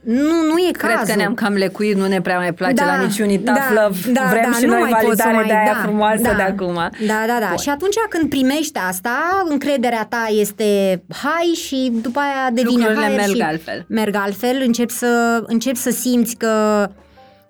nu, nu e Cred cazul. că ne-am cam lecuit, nu ne prea mai place Da, la niciunii tough da, love. da, Vrem da, și nu noi mai poți să validare mai- de aia da, frumoasă da. de acum. Da, da, da. Bun. Și atunci când primești asta, încrederea ta este hai și după aia devine Lucrurile higher merg și altfel. Merg altfel, începi să, începi să simți că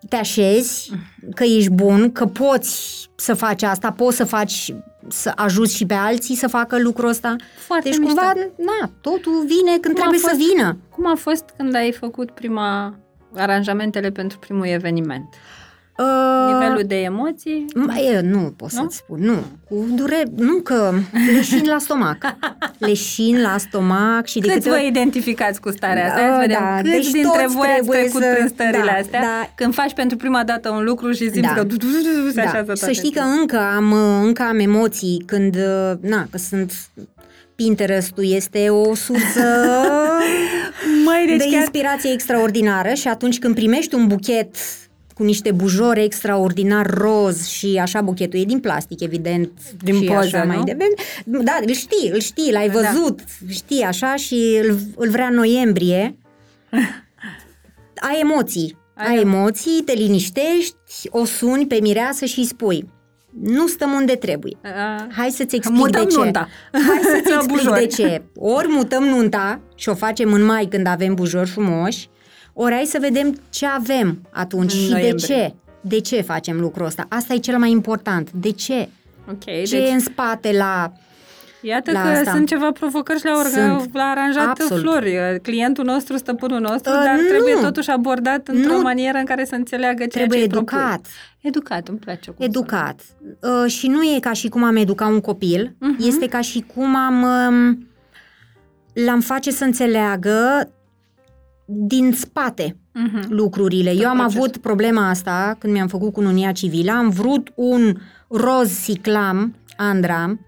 te așezi, că ești bun, că poți să faci asta, poți să faci să ajuți și pe alții să facă lucrul ăsta. Foarte deci mișto. cumva, na, totul vine când Cum a trebuie fost? să vină. Cum a fost când ai făcut prima aranjamentele pentru primul eveniment? Uh, Nivelul de emoții? Mai, e, nu pot Nu? să-ți spun, nu. Cu dure, nu că leșin la stomac. [LAUGHS] Leșin la stomac și de Cât câte vă ori... identificați cu starea asta? Da, Hai să vedem. da. Câți Deci dintre toți voi ați trebuie trecut să- prin stările da, astea? da. Când faci pentru prima dată un lucru și simți Da. că se Da. așează Să toate știi că astea. încă am, încă am emoții când, na, că sunt Pinterest-ul este o sursă [LAUGHS] Măi, deci de chiar... inspirație extraordinară și atunci când primești un buchet cu niște bujori extraordinar roz și așa buchetul e din plastic, evident, Din și poză, așa nu? mai departe. Da, îl știi, îl știi, l-ai Da. văzut, știi așa și îl, îl vrea în noiembrie. Ai emoții, Ai ai emoții, te liniștești, o suni pe mireasă și îi spui nu stăm unde trebuie. A, Hai să-ți explic Mutăm de ce. nunta. Hai să-ți [LAUGHS] La explic bujori. de ce. Ori mutăm nunta și o facem în mai când avem bujori frumoși, ori hai să vedem ce avem atunci În și noiembrie. de ce. De ce facem lucrul ăsta? Asta e cel mai important. De ce? ok, Ce e deci în spate la... iată la că asta. sunt ceva provocări și la, orga, Sunt. la aranjat Absolut. flori. Clientul nostru, stăpânul nostru, Uh, dar nu. trebuie totuși abordat într-o Nu. manieră în care să înțeleagă ceea Trebuie ce îi propui. educat. Educat, îmi place. cum Educat. Uh, și nu e ca și cum am educa un copil, Mhm. este ca și cum am um, l-am face să înțeleagă din spate sună. Mhm. lucrurile. Eu am procesul. avut problema asta când mi-am făcut cununia civilă. Am vrut un roz ciclam, Andra,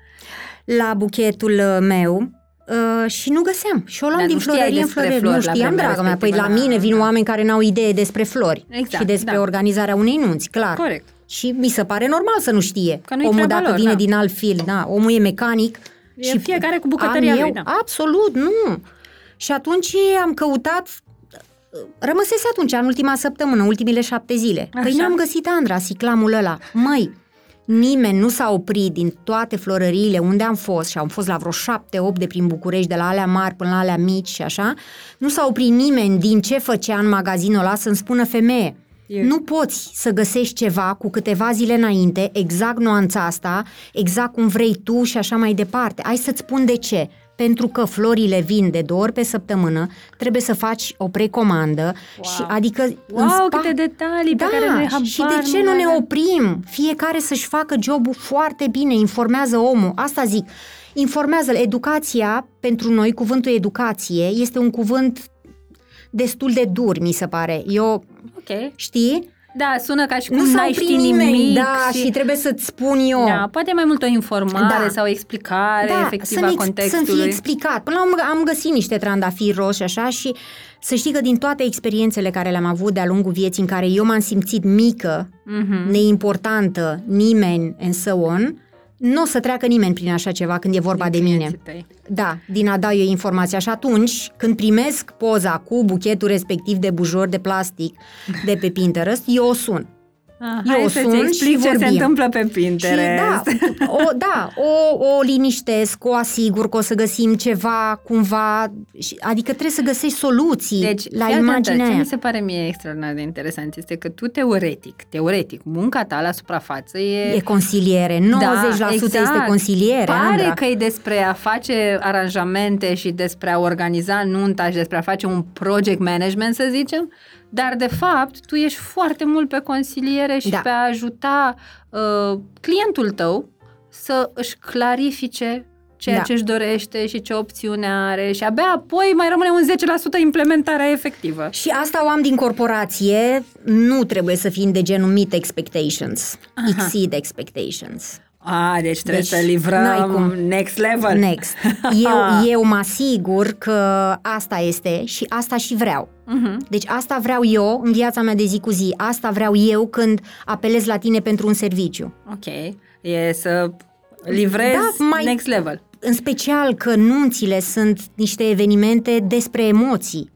la buchetul uh, meu uh, și nu găseam. Și o luam Dar din nu știai florărie în despre florărie. flori Nu la știam, vremea dragă mea. Păi la respectivă, mine da, vin da. oameni care n-au idee despre flori Exact, și despre da. organizarea unei nunți, clar. Corect. Și mi se pare normal să nu știe. Că nu-i omul treaba dacă lor, vine da. din alt fil, da, omul e mecanic. E fiecare cu bucătăria am lui, eu, da. Absolut, nu. Și atunci am căutat Rămăsese atunci, în ultima săptămână, ultimile șapte zile. Păi Așa. n-am găsit Andra, siclamul ăla. Măi, nimeni nu s-a oprit din toate florăriile unde am fost, și am fost la vreo șapte, opt de prin București, de la alea mari până la alea mici și așa, nu s-a oprit nimeni din ce făcea în magazinul ăla să-mi spună femeie. E- Nu poți să găsești ceva cu câteva zile înainte, exact nuanța asta, exact cum vrei tu și așa mai departe. Hai să-ți spun de ce. Pentru că florile vin de două ori pe săptămână, trebuie să faci o precomandă Wow. și adică în Wow, spa- câte detalii da, pe care noi habar și de ce nu ne aveam. oprim? Fiecare să-și facă jobul foarte bine, informează omul. Asta zic, informează Educația, pentru noi, cuvântul educație, este un cuvânt destul de dur, mi se pare. Eu, Ok. știi? Da, sună ca și cum nu s-a n-ai oprit ști nimeni, nimic. da, și... trebuie să-ți spun eu. Da, poate mai mult o informare Da. sau o explicare da, efectivă să-mi a ex- contextului. Să-mi fie explicat. Până la urmă am găsit niște trandafiri roși și așa și să știi că din toate experiențele care le-am avut de-a lungul vieții în care eu m-am simțit mică, Mhm. neimportantă, nimeni and so on, nu o să treacă nimeni prin așa ceva când e vorba Din de mine. clienții tăi. Da, din a da eu informația. Și atunci, când primesc poza cu buchetul respectiv de bujor de plastic de pe Pinterest, eu o sun. Ah, Eu hai o să-ți sun explic și ce se vorbim. întâmplă pe Și Pinterest. da, o, da o, o liniștesc, o asigur că o să găsim ceva, cumva, și- adică trebuie să găsești soluții Deci, la fii imaginea atentă, ce aia. mi se pare mie extraordinar de interesant este că tu teoretic, teoretic, munca ta la suprafață e... E consiliere, 90% este consiliere, Da, Pare Andra. că e despre a face aranjamente și despre a organiza nunta și despre a face un project management, să zicem, dar de fapt tu ești foarte mult pe consiliere și Da. pe a ajuta uh, clientul tău să își clarifice ceea Da. ce își dorește și ce opțiune are și abia apoi mai rămâne un 10% implementarea efectivă. Și asta o am din corporație, nu trebuie să fim de genul meet expectations, exceed expectations. A, deci trebuie Deci, să livrăm n-ai cum. next level. Next. [LAUGHS] Eu, eu mă asigur că asta este și asta și vreau. Mhm. Deci asta vreau eu în viața mea de zi cu zi. Asta vreau eu când apelez la tine pentru un serviciu. Ok. E să livrezi Da, mai- next level. În special că nunțile sunt niște evenimente despre emoții.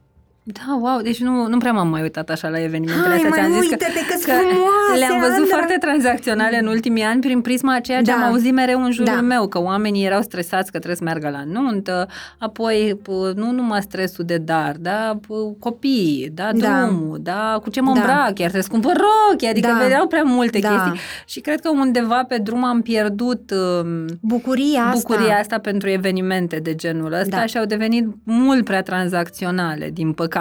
Da, wow, deci nu, nu prea m-am mai uitat așa la evenimentele Hai, astea. mai Ți-am zis uită-te că-s că frumoase, le-am văzut Andra. foarte tranzacționale în ultimii ani prin prisma a ceea ce Da. am auzit mereu în jurul Da. meu, că oamenii erau stresați că trebuie să meargă la nuntă, apoi p- nu numai stresul de dar, da, p- copii, da, Da. drumul, da, cu ce mă Da. îmbrac, chiar trebuie să cumpăr rochi, adică Da. vedeau prea multe Da. chestii și cred că undeva pe drum am pierdut um, Bucuria asta. bucuria asta pentru evenimente de genul ăsta Da. și au devenit mult prea tranzacționale, din păcate.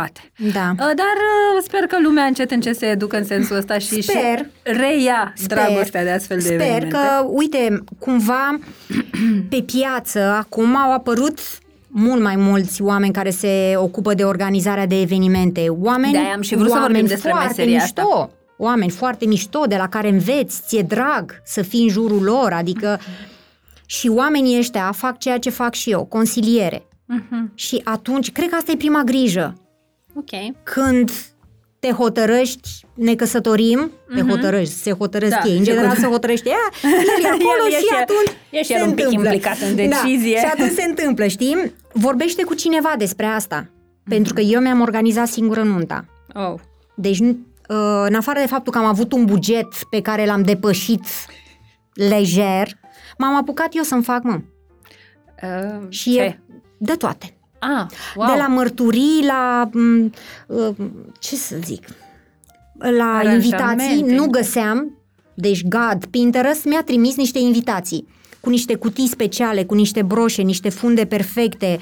Da. Uh, Dar uh, sper că lumea încet încet se educă în sensul ăsta și, Sper. și reia Sper, dragostea de astfel de Sper evenimente. că, uite, cumva [CLEARS THROAT] pe piață acum au apărut mult mai mulți oameni care se ocupă de organizarea de evenimente. Oameni, De-aia am și vrut să oameni vorbim despre foarte meseria mișto. asta. Oameni foarte mișto, de la care înveți, ți-e drag să fii în jurul lor, adică și oamenii ăștia fac ceea ce fac și eu, consiliere. Mhm. Și atunci, cred că asta e prima grijă. Ok. Când te hotărăști, ne căsătorim, te hotărăști, se hotărăsc Mhm. Da, ei. În sigur. general se hotărăște ea, el [LAUGHS] e acolo El e și și- atunci e și se el un pic întâmplă. implicat în decizie. Da, și atunci se întâmplă, știi? Vorbește cu cineva despre asta. Pentru că eu mi-am organizat singură nunta. Oh. Deci, nu- uh, în afară de faptul că am avut un buget pe care l-am depășit lejer, m-am apucat eu să-mi fac, mă. Uh, Și ce? e de toate. Ah, wow. De la mărturii la, m, uh, ce să zic, la Aranjamente. invitații, nu găseam, deci God, Pinterest mi-a trimis niște invitații cu niște cutii speciale, cu niște broșe, niște funde perfecte,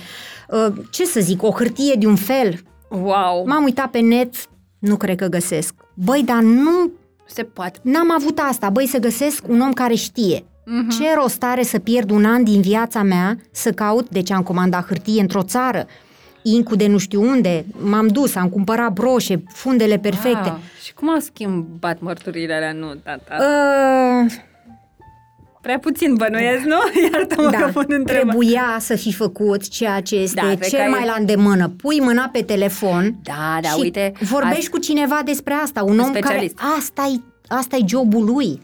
uh, ce să zic, o hârtie de un fel. Wow. M-am uitat pe net, nu cred că găsesc. Băi, dar nu, Se poate. n-am avut asta, băi, să găsesc un om care știe. Mhm. Ce rost are să pierd un an din viața mea să caut, deci am comandat hârtie într-o țară, incu de nu știu unde, m-am dus, am cumpărat broșe, fundele perfecte. Wow. Și cum au schimbat mărturile alea? Nu, tata. Uh, Prea puțin bănuiesc, nu? [LAUGHS] Iartă-mă că da, pun întrebarea. trebuia să fi făcut ceea ce este Da, cred cel că mai ai- la îndemână. Pui mâna pe telefon Da, da, și uite. vorbești azi- cu cineva despre asta, un om Specialist. care asta e asta e jobul lui.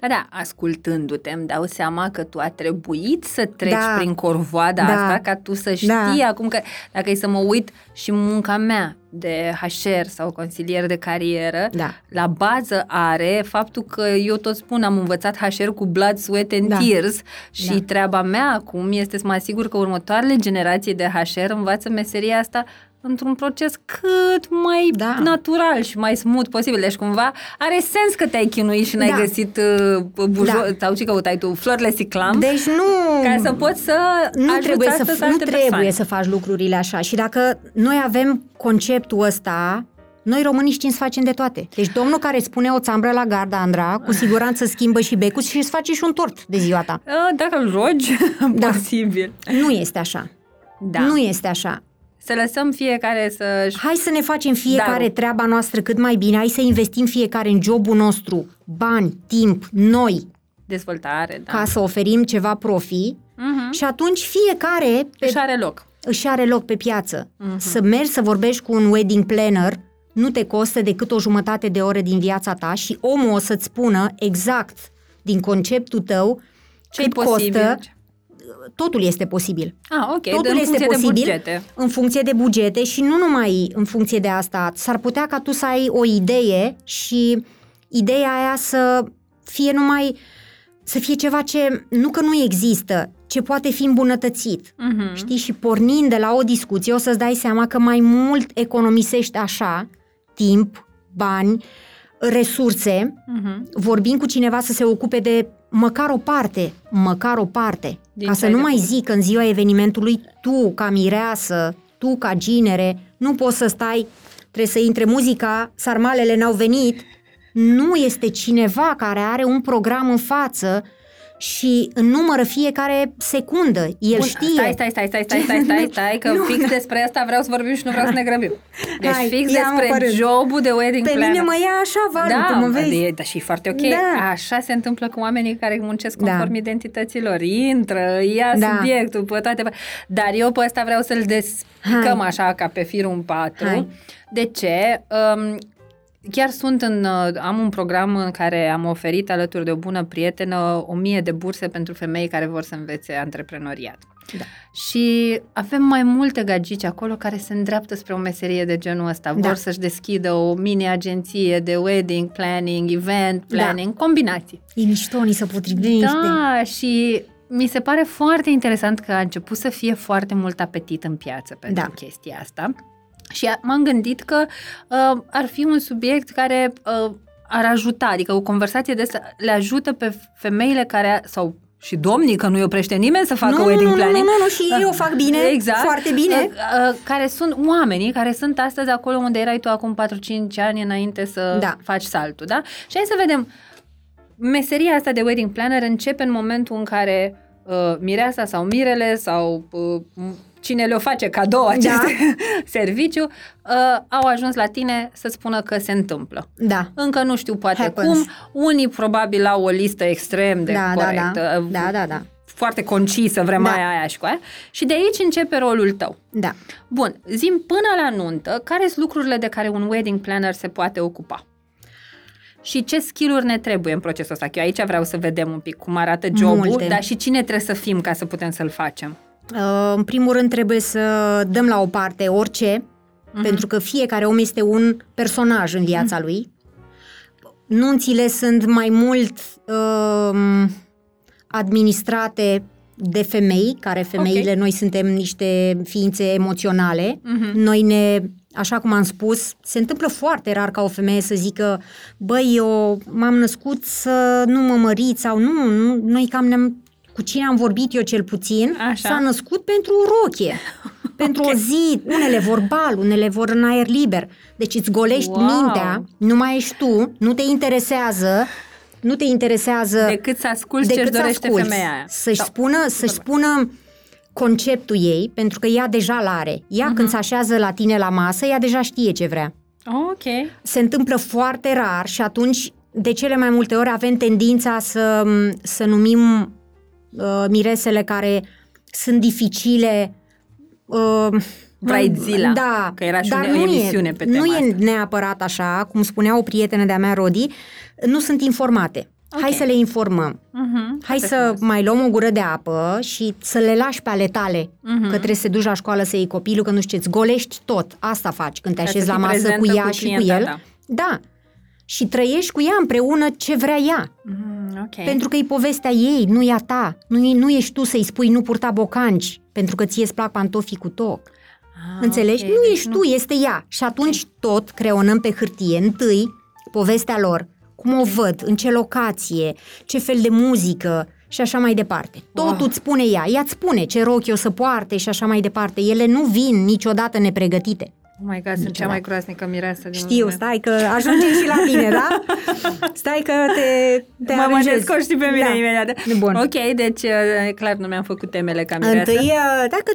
Da, da, ascultându-te îmi dau seama că tu a trebuit să treci Da. prin corvoada Da. asta ca tu să știi Da. acum că dacă e să mă uit și munca mea de HR sau consilier de carieră, Da. la bază are faptul că eu tot spun am învățat HR cu blood, sweat and Da. tears și Da. treaba mea acum este să mă asigur că următoarele generații de HR învață meseria asta într-un proces cât mai Da. natural și mai smooth posibil. Deci cumva are sens că te-ai chinuit și n-ai Da. găsit uh, bujo- Da. sau ce căutai tu, flori siclam, Deci nu ca să poți să nu ajuți trebuie să, astăzi nu alte trebuie persoane. să faci lucrurile așa. Și dacă noi avem conceptul ăsta, noi românii știm să facem de toate. Deci domnul care spune o țambră la garda, Andra, cu [LAUGHS] siguranță schimbă și becul și îți face și un tort de ziua ta. Uh, Dacă îl rogi, [LAUGHS] Da. posibil. Nu este așa. Da. Nu este așa. Să lăsăm fiecare să Hai să ne facem fiecare Da. treaba noastră cât mai bine, hai să investim fiecare în jobul nostru, bani, timp, noi, dezvoltare, da. ca să oferim ceva profi Mhm. și atunci fiecare pe Își are loc. își are loc pe piață. Mhm. Să mergi să vorbești cu un wedding planner nu te costă decât o jumătate de ore din viața ta și omul o să-ți spună exact din conceptul tău Ce-i cât posibil? costă. Totul este posibil. Ah, ok, Totul în este funcție de posibil bugete. în funcție de bugete și nu numai în funcție de asta. S-ar putea ca tu să ai o idee și ideea aia să fie numai să fie ceva ce nu că nu există, ce poate fi îmbunătățit. Mhm. Știi? Și pornind de la o discuție o să-ți dai seama că mai mult economisești așa timp, bani, resurse, Mhm. vorbind cu cineva să se ocupe de măcar o parte, măcar o parte. Din ca ce să ai nu de mai făcut. zic că în ziua evenimentului tu, ca mireasă, tu, ca ginere, nu poți să stai trebuie să intre muzica, sarmalele n-au venit, nu este cineva care are un program în față și numără fiecare secundă. El Bun, știe. Stai, stai, stai, stai, stai, stai, stai, stai că [LAUGHS] Nu. fix despre asta vreau să vorbim și nu vreau să ne grăbim. Deci Hai, fix ia-mă despre părând. jobul de wedding Pe planner. mine mă ia așa, Valu, da, tu mă vezi. E, da, și e foarte ok. Da. Așa se întâmplă cu oamenii care muncesc Da. conform identităților. Intră, ia Da. subiectul, pe toate. Dar eu pe ăsta vreau să-l despicăm Hai. așa, ca pe firul în patru. Hai. De ce? Um, Chiar sunt în, uh, am un program în care am oferit alături de o bună prietenă o mie de burse pentru femei care vor să învețe antreprenoriat. Da. Și avem mai multe gagici acolo care se îndreaptă spre o meserie de genul ăsta. Da. Vor să-și deschidă o mini-agenție de wedding planning, event planning, combinații. E mișto, ni se potrivește. Da, și mi se pare foarte interesant că a început să fie foarte mult apetit în piață pentru Da. chestia asta. Și a- m-am gândit că uh, ar fi un subiect care uh, ar ajuta, adică o conversație de asta le ajută pe femeile care, sau și domnii, că nu-i oprește nimeni să facă nu, wedding nu, planning. Nu, nu, nu, și ei o fac bine, exact. foarte bine. Uh, uh, care sunt oamenii care sunt astăzi acolo unde erai tu acum 4-5 ani înainte să Da. faci saltul, da? Și hai să vedem, meseria asta de wedding planner începe în momentul în care uh, mireasa sau mirele sau uh, cine le-o face cadou acest Da. [LAUGHS] serviciu uh, au ajuns la tine să spună că se întâmplă. Da. Încă nu știu poate Happens. cum. Unii probabil au o listă extrem de Da, da, corectă. uh, da. Da, da, da. Foarte concisă, vrem Da. aia, aia și cu aia. Și de aici începe rolul tău. Da. Bun, zim până la nuntă, care sunt lucrurile de care un wedding planner se poate ocupa? Și ce skill-uri ne trebuie în procesul ăsta? Că eu aici vreau să vedem un pic cum arată jobul, Multe. dar și cine trebuie să fim ca să putem să-l facem. Uh, În primul rând trebuie să dăm la o parte orice, Mhm. pentru că fiecare om este un personaj în viața lui. Nunțile sunt mai mult uh, administrate de femei, care femeile, Ok. noi suntem niște ființe emoționale. Mhm. Noi ne, așa cum am spus, se întâmplă foarte rar ca o femeie să zică băi, eu m-am născut să nu mă mărit sau nu, nu noi cam ne-am cu cine am vorbit eu cel puțin, Așa. s-a născut pentru o rochie, [LAUGHS] pentru o zi, unele vor bal, unele vor în aer liber. Deci îți golești Wow. mintea, nu mai ești tu, nu te interesează, nu te interesează Decât să asculți ce-și decât să dorește asculți, femeia aia. Să-și Sau- spună, să-și spună conceptul ei, pentru că ea deja l-are. Ea Mhm. când se așează la tine la masă, ea deja știe ce vrea. Ok. Se întâmplă foarte rar și atunci, de cele mai multe ori, avem tendința să, să numim uh, miresele care sunt dificile uh, Bridezilla, da, că era și dar o nu emisiune e, pe tema Nu e asta. neapărat așa, cum spunea o prietenă de-a mea, Rodi, nu sunt informate. Hai Ok. să le informăm. Uh-huh. Hai să mai luăm o gură de apă și să le lași pe ale tale, Mhm. că trebuie să te duci la școală să iei copilul, că nu știu ce, îți golești tot. Asta faci când te Ca să așezi la fii masă cu prezentă ea cu și cu clienta el. ta. Da. Și trăiești cu ea împreună ce vrea ea. Mm, ok. Pentru că e povestea ei, nu e a ta. Nu, e, nu ești tu să-i spui nu purta bocanci, pentru că ție îți plac pantofii cu toc. Ah, Înțelegi? ok, Nu deci ești tu, este ea. Și atunci tot creonăm pe hârtie. Întâi, povestea lor, cum o văd, în ce locație, ce fel de muzică și așa mai departe. Totul Wow. îți spune ea. Ea îți spune ce rochi o să poarte și așa mai departe. Ele nu vin niciodată nepregătite. Oh my God, sunt cea mai groaznică mireasă din Știu, lume. stai că ajunge și la tine, da? [LAUGHS] Stai că te, te Mă mă aranjezi. descoși și pe mine Da. imediat. Bun. Ok, deci uh, clar nu mi-am făcut temele ca mireasă. Întâi, uh, dacă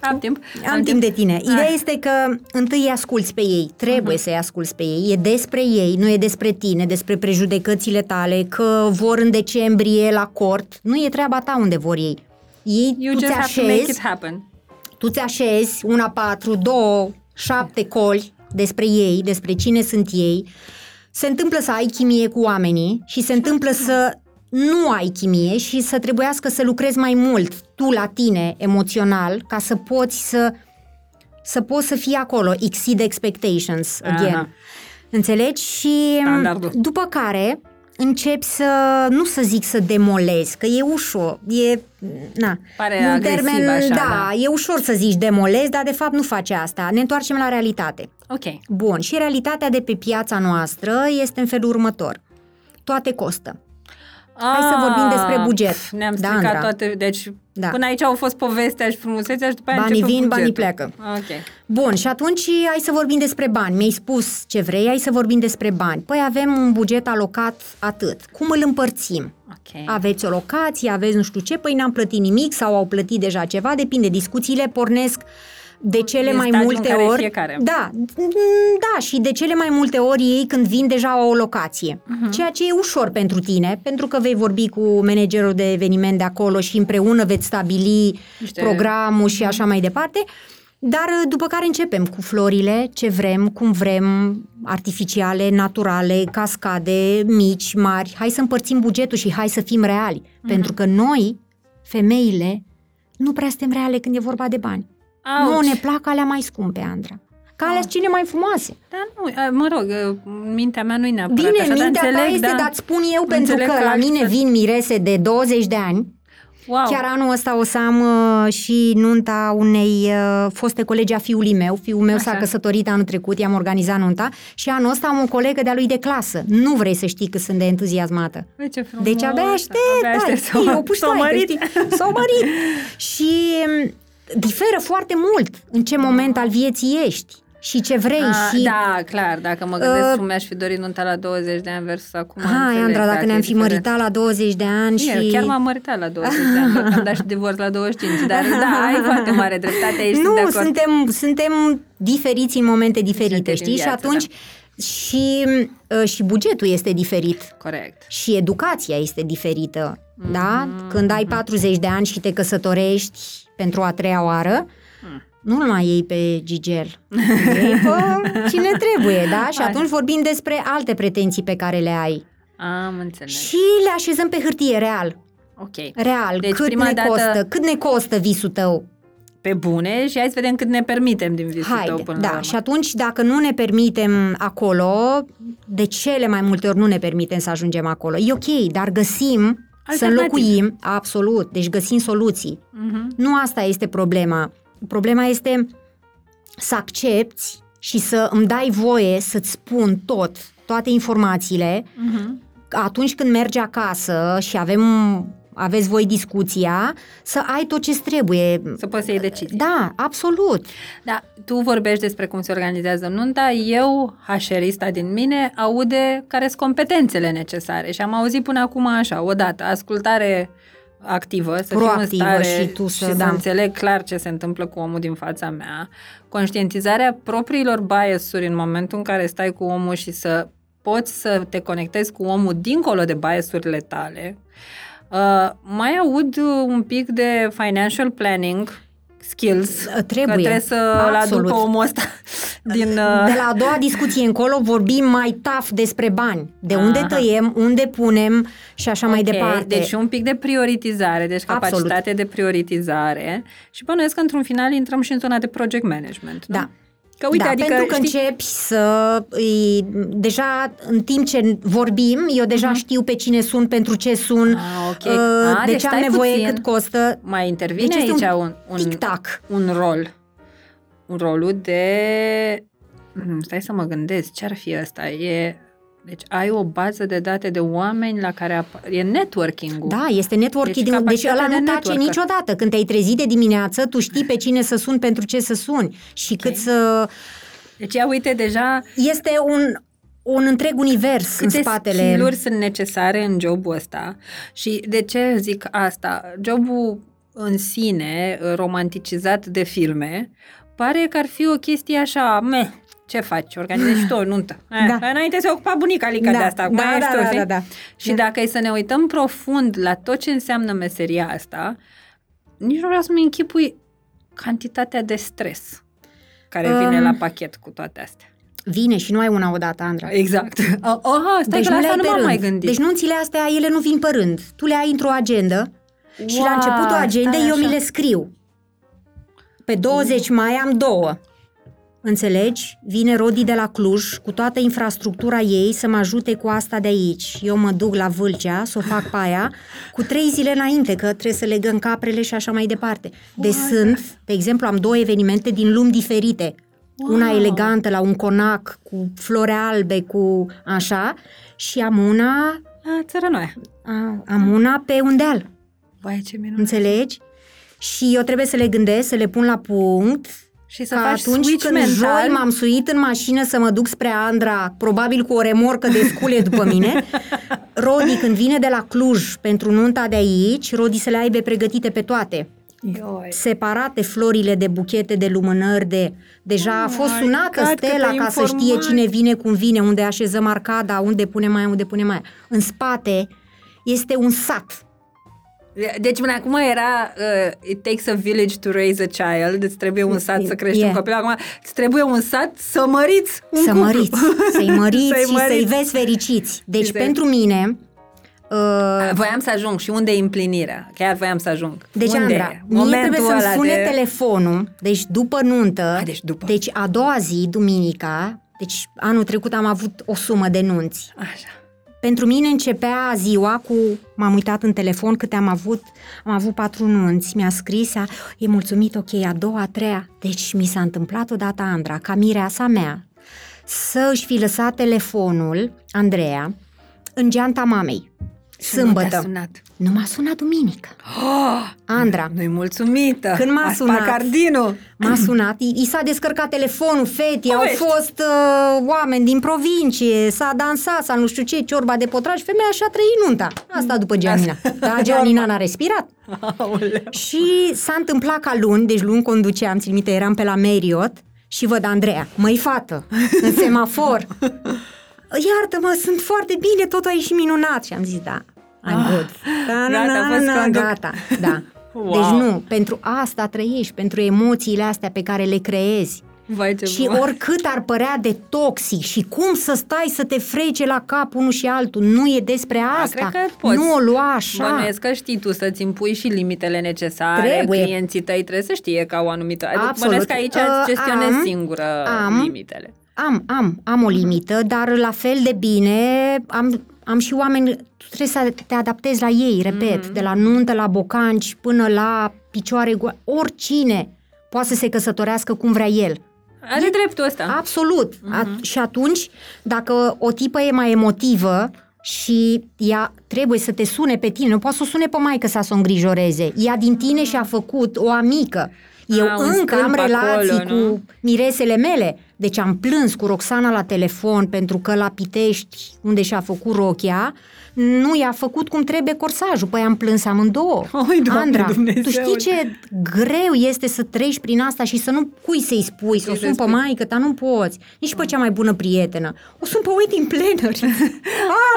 Am timp. Am, timp de tine. Ideea Ah. este că întâi îi asculți pe ei, trebuie să-i asculți pe ei, e despre ei, nu e despre tine, despre prejudecățile tale, că vor în decembrie la cort, nu e treaba ta unde vor ei. Ei, You tu just ți have to make it așezi, happen. tu ți așezi una patru, două, șapte coli despre ei, despre cine sunt ei, se întâmplă să ai chimie cu oamenii și se întâmplă să nu ai chimie și să trebuiască să lucrezi mai mult tu la tine emoțional ca să poți să să poți să fii acolo, exceed expectations again. Aha. Înțelegi? Și Standardul. după care începi să, nu să zic să demolezi, că e ușor, e, na, Pare un agresiv termen, așa, da, da. e ușor să zici demolezi, dar de fapt nu face asta. Ne întoarcem la realitate. Ok. Bun, și realitatea de pe piața noastră este în felul următor. Toate costă. Hai să vorbim despre Ah, buget. pf, Ne-am Da, stricat Andra. toate, deci Da. până aici au fost povestea și frumusețea și după aia Banii începe vin, banii bugetul. pleacă. Ok. Bun, și atunci hai să vorbim despre bani. Mi-ai spus ce vrei, hai să vorbim despre bani. Păi avem un buget alocat atât. Cum îl împărțim? Ok. Aveți o locație, aveți nu știu ce, păi n-am plătit nimic sau au plătit deja ceva, depinde. Discuțiile pornesc de cele Din mai stadiul multe în care e ori. fiecare. Da, mm, da, și de cele mai multe ori ei când vin deja au o locație. Mhm. Ceea ce e ușor pentru tine, pentru că vei vorbi cu managerul de eveniment de acolo și împreună veți stabili Niște- programul și așa mai departe. Dar după care începem cu florile, ce vrem, cum vrem, artificiale, naturale, cascade, mici, mari. Hai să împărțim bugetul și hai să fim reali. Pentru că noi, femeile, nu prea suntem reale când e vorba de bani. Auci. Nu ne plac alea mai scumpe, Andra. Că alea sunt cele mai frumoase. Da, nu, a, mă rog, în mintea mea nu-i neapărat Bine, așa, dar mintea ta înțeleg, este, da. dar îți spun eu, pentru Înțeleg că la altfel- mine vin mirese de 20 de ani, Wow. Chiar anul ăsta o să am uh, și nunta unei uh, foste colegi a fiului meu. Fiul meu s-a Așa. căsătorit anul trecut, i-am organizat nunta și anul ăsta am o colegă de-a lui de clasă. Nu vrei să știi cât sunt de entuziasmată. Băi, ce frumos. Deci abia aștept, abia da, aștept știi, să o puștoaică, s-o mărit. știi? S-au mărit. [LAUGHS] și m, diferă foarte mult în ce moment al vieții ești și ce vrei A, și... Da, clar, dacă mă gândesc Uh, cum mi-aș fi dorit nunta la 20 de ani versus acum. Hai, înțeleg, Andra, dacă e ne-am fi diferit. măritat la 20 de ani Bine, și... chiar m-am măritat la 20 de ani, doar că am dat și divorț la 25, dar da, ai [LAUGHS] foarte mare dreptate, aici nu, sunt de acord. suntem, suntem diferiți în momente diferite, Diferite știi? din și viață, atunci și, uh, și bugetul este diferit. Corect. Și educația este diferită, Mhm. da? Când ai 40 de ani și te căsătorești pentru a treia oară, Mm. nu-l mai iei pe Gigel. Iei pe cine trebuie, da? Și Hai. atunci vorbim despre alte pretenții pe care le ai. Am înțeles. Și le așezăm pe hârtie, real. Ok. Real, Deci, cât prima ne dată- costă, cât ne costă visul tău? Pe bune și hai să vedem cât ne permitem din visul Haide, tău până la da, urmă. și atunci dacă nu ne permitem acolo, de cele mai multe ori nu ne permitem să ajungem acolo. E ok, dar găsim să Alternative. înlocuim, absolut, deci găsim soluții. Mhm. Nu asta este problema. Problema este să accepti și să îmi dai voie să-ți spun tot, toate informațiile, Mhm. atunci când mergi acasă și avem aveți voi discuția, să ai tot ce trebuie. Să poți să iei decizii. Da, absolut. Da, tu vorbești despre cum se organizează nunta, eu, hașerista din mine, aude care sunt competențele necesare și am auzit până acum așa, odată, ascultare activă, să Proactivă fiu în stare și tu să- și da. să înțeleg clar ce se întâmplă cu omul din fața mea, conștientizarea propriilor bias-uri în momentul în care stai cu omul și să poți să te conectezi cu omul dincolo de bias-urile tale. Uh, mai aud uh, un pic de financial planning skills, Trebuie, că trebuie să-l aduc absolut. pe omul ăsta [LAUGHS] din... uh, De la a doua discuție încolo vorbim mai taf despre bani. De unde Aha. tăiem, unde punem și așa mai Ok, departe. Deci un pic de prioritizare, deci Absolut. capacitate de prioritizare și bănuiesc că într-un final intrăm și în zona de project management, nu? Da. Că uite, da, adică pentru că știi, începi să... îi- Deja în timp ce vorbim, eu deja știu pe cine sun, pentru ce sun, Ah, ok. uh, Ah, de deci ce am stai nevoie, puțin. cât costă. mai intervine Deci este aici un un, un, Tic-tac. un rol. Un rolul de... Hmm, Stai să mă gândesc, ce ar fi ăsta? E... Deci ai o bază de date de oameni la care ap- e networking-ul. Da, este networking. Deci Deci, deci capacitatea ăla de nu tace networker. niciodată. Când te-ai trezit de dimineață, tu știi pe cine să suni, pentru ce să suni. Și cât să... Deci ia uite deja Este un, un întreg univers câte în spatele... skill-uri sunt necesare în jobul ăsta. Și de ce zic asta? Jobul în sine, romanticizat de filme, pare că ar fi o chestie așa, meh, ce faci? Organizezi și tu o nuntă. Eh, [LAUGHS] Da. Înainte se ocupa bunica Lica Da, de asta. da, mai ești da, tu, da, știi? da, da. Și dacă e să ne uităm profund la tot ce înseamnă meseria asta, nici nu vreau să-mi închipui cantitatea de stres care Um, vine la pachet cu toate astea. Vine și nu ai una odată, Andra. Exact. [LAUGHS] Aha, stai deci că la nu le asta ai nu pe m-am rând. mai gândit. Deci nunțile astea, ele nu vin pe rând. Tu le ai într-o agendă și la Wow, începutul agendei stai eu mi așa. le scriu. Pe 20 mai am două. Înțelegi? Vine Rodi de la Cluj cu toată infrastructura ei să mă ajute cu asta de aici. Eu mă duc la Vâlcea să o fac pe aia cu trei zile înainte, că trebuie să legăm caprele și așa mai departe. Deci sunt, de exemplu, am două evenimente din lumi diferite. Wow. Una elegantă la un conac cu flore albe, cu așa, și am una La țărănoaia. A, am una pe un deal, Vai, ce minunat. înțelegi? Și eu trebuie să le gândesc, să le pun la punct, Și să Că faci atunci switch când mental. joi m-am suit în mașină să mă duc spre Andra, probabil cu o remorcă de scule după mine, [LAUGHS] Rodi când vine de la Cluj pentru nunta de aici, Rodi să le aibă pregătite pe toate. Ioi. Separate florile de buchete, de lumânări, de... Deja a fost my sunată God, Stela câtă ca să știe informație. cine vine, cum vine, unde așezăm arcada, unde punem mai, unde punem mai. În spate este un sat. Deci până acum era uh, It takes a village to raise a child Îți trebuie un sat să crești Yeah. un copil Acum îți trebuie un sat să măriți un să cuplu. măriți, să-i [LAUGHS] măriți Să-i și măriți. să-i vezi fericiți. Deci Și să- pentru mine... Uh, Voiam să ajung și unde e împlinirea? Chiar voiam să ajung. Deci, unde Andra, e? mie trebuie să-mi ăla sune de... telefonul, deci după nuntă, A, deci după. deci a doua zi, duminica, deci anul trecut am avut o sumă de nunți. Așa. Pentru mine începea ziua cu, m-am uitat în telefon câte am avut, am avut patru nunți, mi-a scris, a, e mulțumit, ok, a doua, a treia. Deci mi s-a întâmplat odată, Andra, ca mireasa mea, să își fi lăsat telefonul, Andreea, în geanta mamei. Și nu te-a Sâmbătă. sunat. Nu m-a sunat duminică. Oh, Andra, nu-i mulțumită. Când m-a A sunat- spart cardinul. M-a sunat, i, i s-a descărcat telefonul, fetii, au Povești. fost uh, oameni din provincie, s-a dansat, s-a nu știu ce, ciorba de potraj, femeia și-a trăit nunta. Asta după Gianina. Da, Gianina n-a respirat. Aoleu. Și s-a întâmplat ca luni, deci luni conduceam, țin minte, eram pe la Marriott și văd Andreea, măi fată, în semafor. [LAUGHS] Iartă-mă, sunt foarte bine, totul a ieșit minunat. Și am zis, da, I'm good. Da, na, Gata, a na, fost na, conduc. gata, da. [LAUGHS] Wow. Deci nu, pentru asta trăiești, pentru emoțiile astea pe care le creezi. Vai, ce Și bun. oricât ar părea de toxic și cum să stai să te frece la cap unul și altul, nu e despre asta. cred că poți. Nu o lua așa. Bănuiesc că știi tu să-ți impui și limitele necesare. Trebuie. Clienții tăi trebuie să știe că au o anumită... Adică Absolut. Bănuiesc că aici Uh, îți gestionezi am- singură am- limitele. Am, am, am o limită, dar la fel de bine am, am și oameni, tu trebuie să te adaptezi la ei, repet, Mhm. de la nuntă, la bocanci, până la picioare goale, oricine poate să se căsătorească cum vrea el. Are dreptul ăsta. Absolut. A, și atunci, dacă o tipă e mai emotivă și ea trebuie să te sune pe tine, nu poate să o sune pe maică sa să o îngrijoreze. Ea din tine și-a făcut o amică. Eu Ah, un încă am stâlp relații acolo, nu? cu miresele mele. Deci am plâns cu Roxana la telefon pentru că la Pitești, unde și-a făcut rochia, nu i-a făcut cum trebuie corsajul. Păi am plâns amândouă. [LAUGHS] Oi, Doamne Andra, tu Dumnezeule. știi ce greu este să treci prin asta și să nu cui să-i spui, să o Cui să-i sun pe spui? maică ta, nu poți. Nici pe cea mai bună prietenă. O sun pe wedding planner. [LAUGHS]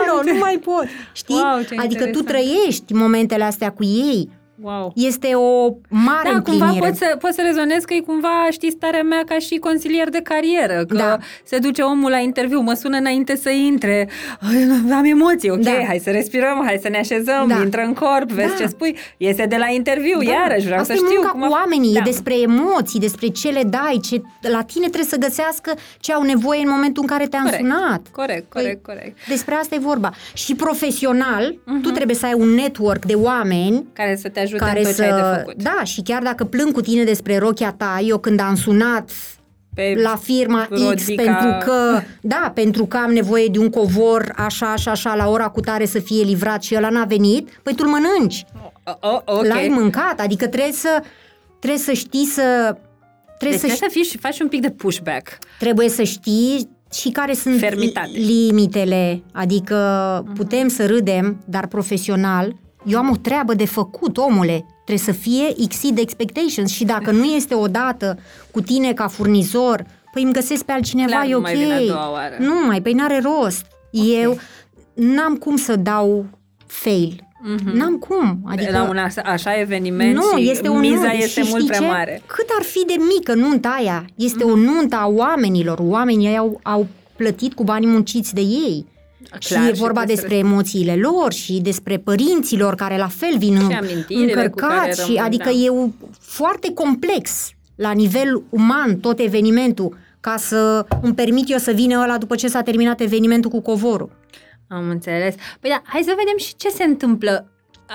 Alo, nu mai pot. Știi? Wow, ce adică tu interesant. trăiești momentele astea cu ei. Wow. Este o mare Da, cumva împlinire. poți să, poți să rezonezi că e cumva, știi, starea mea ca și consilier de carieră, că Da. se duce omul la interviu, mă sună înainte să intre, "Ai, am emoții, ok, Da. hai să respirăm, hai să ne așezăm, Da. intră în corp, vezi Da. ce spui, iese de la interviu, Da. iarăși vreau Asta să e știu munca cum cu a- oamenii, da. e despre emoții, despre ce le dai, ce, la tine trebuie să găsească ce au nevoie în momentul în care te-am Corect. sunat. Corect, Păi, corect, corect. Despre asta e vorba. Și profesional, Mhm. tu trebuie să ai un network de oameni Care să te ajute care în tot să... ce ai de făcut. Da, și chiar dacă plâng cu tine despre rochia ta, eu când am sunat Pe la firma X Rodica- pentru că, da, pentru că am nevoie de un covor așa, așa, așa, la ora cu tare să fie livrat și ăla n-a venit, păi tu-l mănânci. Oh, oh, ok. L-ai mâncat, adică trebuie să, trebuie să știi să... Trebuie Deci să, trebuie să fii și faci un pic de pushback. trebuie să știi și care sunt Fermitate. limitele. Adică putem să râdem, dar profesional, eu am o treabă de făcut, omule. Trebuie să fie exceed expectations și dacă nu este odată cu tine ca furnizor, păi îmi găsesc pe altcineva, Clar, e nu ok. mai vine a doua oară. Nu mai, păi n-are rost. Eu n-am cum să dau fail. N-am cum. Adică la un as- așa eveniment nu, și este o miza nuntă. este și mult știi prea ce? mare. Cât ar fi de mică nunta aia? Este o nuntă a oamenilor. Oamenii ăia au, au plătit cu banii munciți de ei. Clar, și e și vorba trebuie să despre emoțiile lor și despre părinților care la fel vin în- amintirile cu care încărcați. și rămân, adică da. e o, foarte complex la nivel uman tot evenimentul ca să îmi permit eu să vină ăla după ce s-a terminat evenimentul cu covorul. Am înțeles. Păi da, hai să vedem și ce se întâmplă.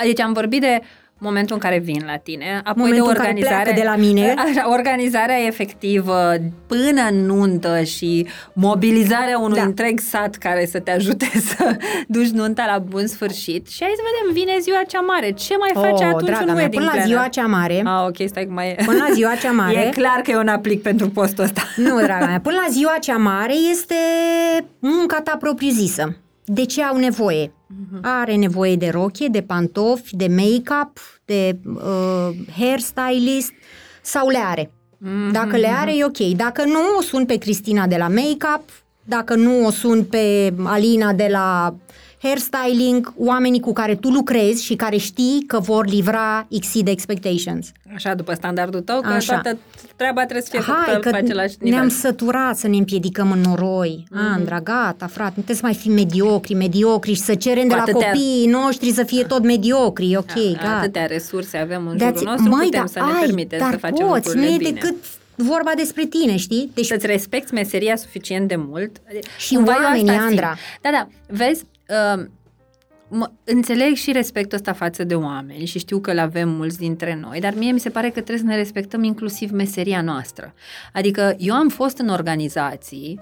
Deci am vorbit de momentul în care vin la tine, apoi Momentul de în care organizare, pleacă de la mine. [LAUGHS] Așa, organizarea efectivă până în nuntă și mobilizarea unui Da. întreg sat care să te ajute [LAUGHS] să duci nunta la bun sfârșit. Și hai să vedem, vine ziua cea mare. Ce mai face oh, atunci draga un mea, wedding până la planner? ziua cea mare, Ah, ok, stai că mai e. până la ziua cea mare, [LAUGHS] E clar că eu un aplic pentru postul ăsta. Nu, draga mea, până la ziua cea mare este munca ta propriu-zisă. De ce au nevoie? Are nevoie de rochie, de pantofi, de make-up, de uh, hairstylist sau le are. Dacă le are, e ok. Dacă nu, o sun pe Cristina de la make-up, dacă nu, o sun pe Alina de la hairstyling, oamenii cu care tu lucrezi și care știi că vor livra exceed expectations. Așa, după standardul tău, că Așa. toată treaba trebuie să fie Hai făcută că pe același nivel. ne-am săturat să ne împedicăm în noroi. Mm-hmm. Andra, gata, frate, nu trebuie să mai fim mediocri, mediocri și să cerem Cu de la atâtea- copiii noștri să fie tot mediocri, ok, gata. Atâtea resurse avem în That's jurul it. nostru, Măi, putem dar să ne ai, permitem dar să facem poți, nu lucrurile e bine. decât vorba despre tine, știi? Deci Să-ți respecti meseria suficient de mult. Și Cumva eu oamenii, asta simt. Andra. Da, da, vezi, uh, mă, înțeleg și respectul ăsta față de oameni și știu că îl avem mulți dintre noi, dar mie mi se pare că trebuie să ne respectăm inclusiv meseria noastră. Adică eu am fost în organizații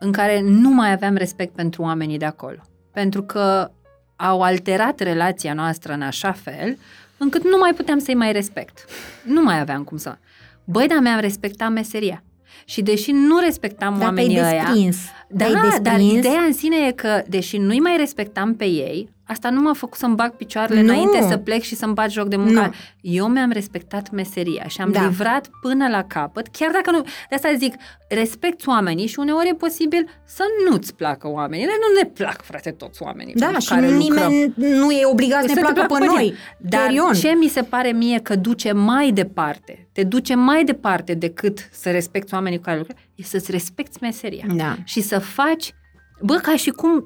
în care nu mai aveam respect pentru oamenii de acolo. Pentru că au alterat relația noastră în așa fel încât nu mai puteam să-i mai respect. Nu mai aveam cum să... Băi, dar mi-am respectat meseria. Și deși nu respectam dar te-ai oamenii ăia... desprins. Da, te-ai dar desprins. ideea în sine e că, deși nu-i mai respectam pe ei, asta nu m-a făcut să-mi bag picioarele Nu. înainte să plec și să-mi bat joc de muncă. Nu. Eu mi-am respectat meseria și am Da. livrat până la capăt, chiar dacă nu... De asta zic, respect oamenii și uneori e posibil să nu-ți placă oamenii. Ele nu ne plac, frate, toți oamenii Da, pentru și care lucrăm. nimeni nu e obligat să ne te placă pe tine. noi. Dar Terion. ce mi se pare mie că duce mai departe, te duce mai departe decât să respecti oamenii cu care lucrezi, e să-ți respecti meseria. Da. Și să faci, bă, ca și cum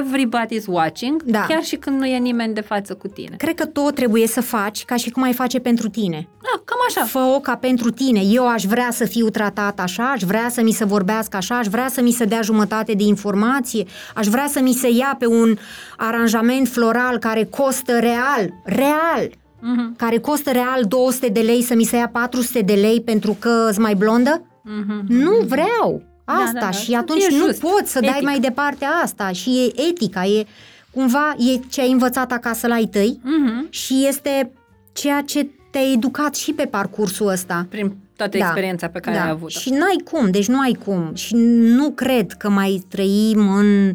everybody's watching, Da. chiar și când nu e nimeni de față cu tine. Cred că tot trebuie să faci ca și cum ai face pentru tine. Da, cam așa. Fă-o ca pentru tine. Eu aș vrea să fiu tratat așa, aș vrea să mi se vorbească așa, aș vrea să mi se dea jumătate de informație, aș vrea să mi se ia pe un aranjament floral care costă real, real, Mhm, care costă real 200 de lei să mi se ia 400 de lei pentru că îți mai blondă? mhm. Nu vreau asta Da, da, da. și Să atunci fie nu just, poți să dai etic. mai departe asta și e etica, e cumva e ce ai învățat acasă la ai tăi Mhm. și este ceea ce te-ai educat și pe parcursul ăsta. Prin toată experiența pe care da. ai avut-o. Și n-ai cum, deci nu ai cum. Și nu cred că mai trăim în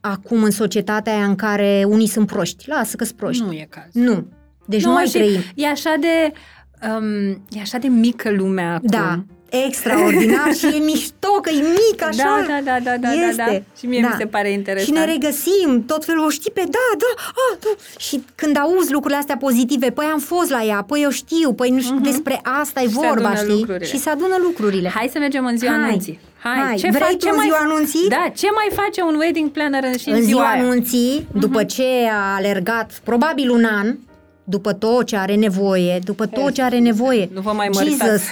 acum în societatea aia în care unii sunt proști. Lasă că sunt proști. Nu e caz. Nu. Deci nu, mai și trăim. E așa de... Um, e așa de mică lumea acum. Da, extraordinar și e mișto că e mic așa. Da, da, da, da, da, da, este. da. Și mie mi se pare interesant. Și ne regăsim, tot felul, o știi pe da, da, a, da. Și când auzi lucrurile astea pozitive, păi am fost la ea, păi eu știu, păi nu știu, despre asta e Mhm. Și se vorba, adună știi? lucrurile. Și se adună lucrurile. Hai să mergem în ziua Hai. anunții. Hai, Hai. ce Vrei faci? tu ce în mai ziua anunții? Da, ce mai face un wedding planner în, și în, în ziua aia? Mhm. anunții, după ce a alergat probabil un an, după tot ce are nevoie, după tot ce are nevoie. Nu vă mai Jesus, măritați.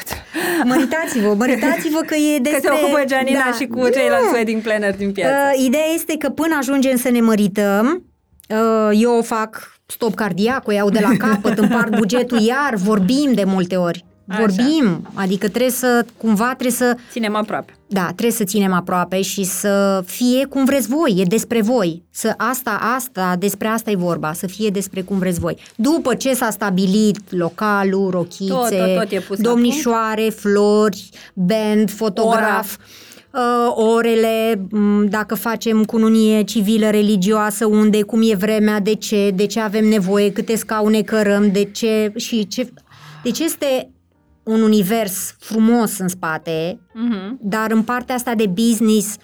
Măritați-vă, măritați-vă că e Că despre... se ocupă Gianina Da. și cu ceilalți Nu. wedding planner din piață. Uh, ideea este că până ajungem să ne mărităm, uh, eu o fac stop cardiac, o iau de la capăt, împart bugetul iar, vorbim de multe ori. Așa. Vorbim, adică trebuie să, cumva trebuie să, Ținem aproape. Da, trebuie să ținem aproape și să fie cum vreți voi, e despre voi. Să asta, asta, despre asta e vorba, să fie despre cum vreți voi. După ce s-a stabilit localul, rochițe, Tot, tot, tot e pus la domnișoare, flori, band, fotograf, uh, orele, m, dacă facem cununie civilă, religioasă, unde, cum e vremea, de ce, de ce avem nevoie, câte scaune cărăm, de ce și ce... Deci este un univers frumos în spate, Mhm. dar în partea asta de business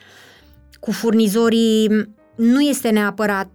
cu furnizorii nu este neapărat,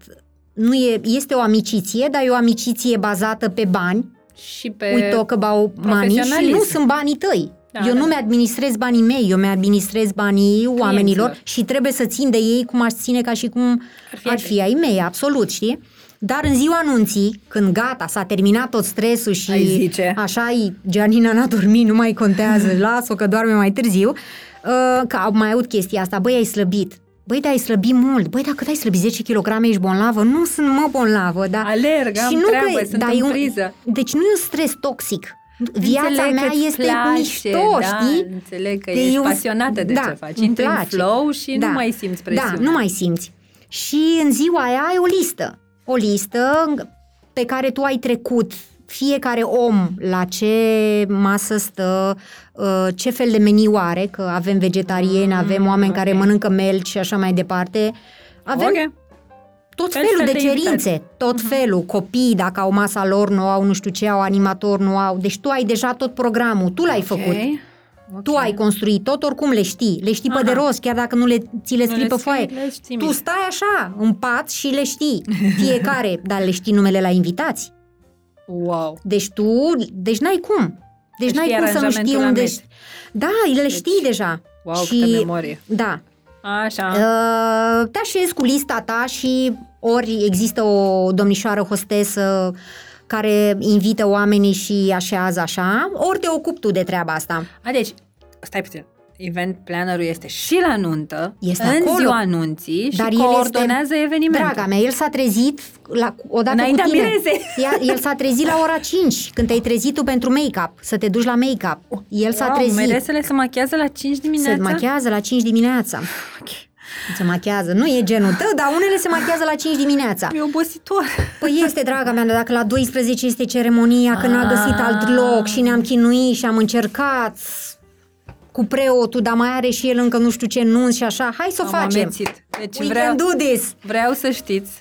nu e, este o amiciție, dar e o amiciție bazată pe bani, Și pe... we talk about money și profesionalism. nu sunt banii tăi. Da, eu da, nu da. mi-administrez banii mei, eu mi-administrez banii oamenilor și trebuie să țin de ei cum aș ține ca și cum Ar fi ar ai fi ai mei, absolut, știi? Dar în ziua anunții, când gata, s-a terminat tot stresul și Ai zice. așa e, Gianina n-a dormit, nu mai contează, [LAUGHS] las-o că doarme mai târziu, uh, că au mai aud chestia asta, băi, ai slăbit. Băi, dar ai slăbit mult. Băi, dacă ai slăbit 10 kg, ești bolnavă. Nu sunt mă bolnavă, da. Alerg, am nu treabă, că, sunt da, în e un, priză. Deci nu e un stres toxic. Viața Înțeleg mea că-ți este place, mișto, da, știi? Înțeleg că De ești eu- pasionată de da, ce faci. îmi Intri în place. flow și Da. nu mai simți presiunea. Da, nu mai simți. Și în ziua aia ai o listă. O listă pe care tu ai trecut fiecare om la ce masă stă, uh, ce fel de meniu are, că avem vegetarieni, avem oameni care ok. mănâncă melci și așa mai departe. Avem Ok. tot Fel felul fel de de invitați. cerințe, tot felul. Copii, dacă au masa lor, nu au nu știu ce, au animator, nu au. Deci tu ai deja tot programul, tu l-ai făcut. Ok. Tu ai construit tot, oricum le știi. Le știi pe Aha. de rost, chiar dacă nu le, ți le Nu scrii le pe scrii, foaie. le știi Tu mie. stai așa, în pat și le știi. Fiecare, [LAUGHS] dar le știi numele la invitați. Wow. Deci tu, deci n-ai cum. Deci Știi n-ai cum să nu știi aranjamentul la unde... mese. Da, le știi deja. Wow, și, câtă memorie. Da. Așa. Uh, te așezi cu lista ta și ori există o domnișoară hostesă care invită oamenii și așează așa, ori te ocupi tu de treaba asta. A, deci, stai puțin. Event plannerul este și la nuntă, Este în acolo. ziua anunții și Dar el coordonează este, evenimentul. Draga mea, el s-a trezit la, odată Înaintea cu tine. mirezei. Ea- El s-a trezit la ora 5, când te-ai trezit tu pentru make-up, să te duci la make-up. El s-a wow, trezit. Meresele se machează la 5 dimineața? Se machează la 5 dimineața. Se machează. Nu e genul tău, dar unele se machează la 5 dimineața. E obositor. Păi este, draga mea, dar dacă la 12 este ceremonia, că n-a găsit Ah. alt loc și ne-am chinuit și am încercat cu preotul, dar mai are și el încă nu știu ce nunți și așa, hai să o Am facem. amețit. Deci We vreau, can do this. vreau să știți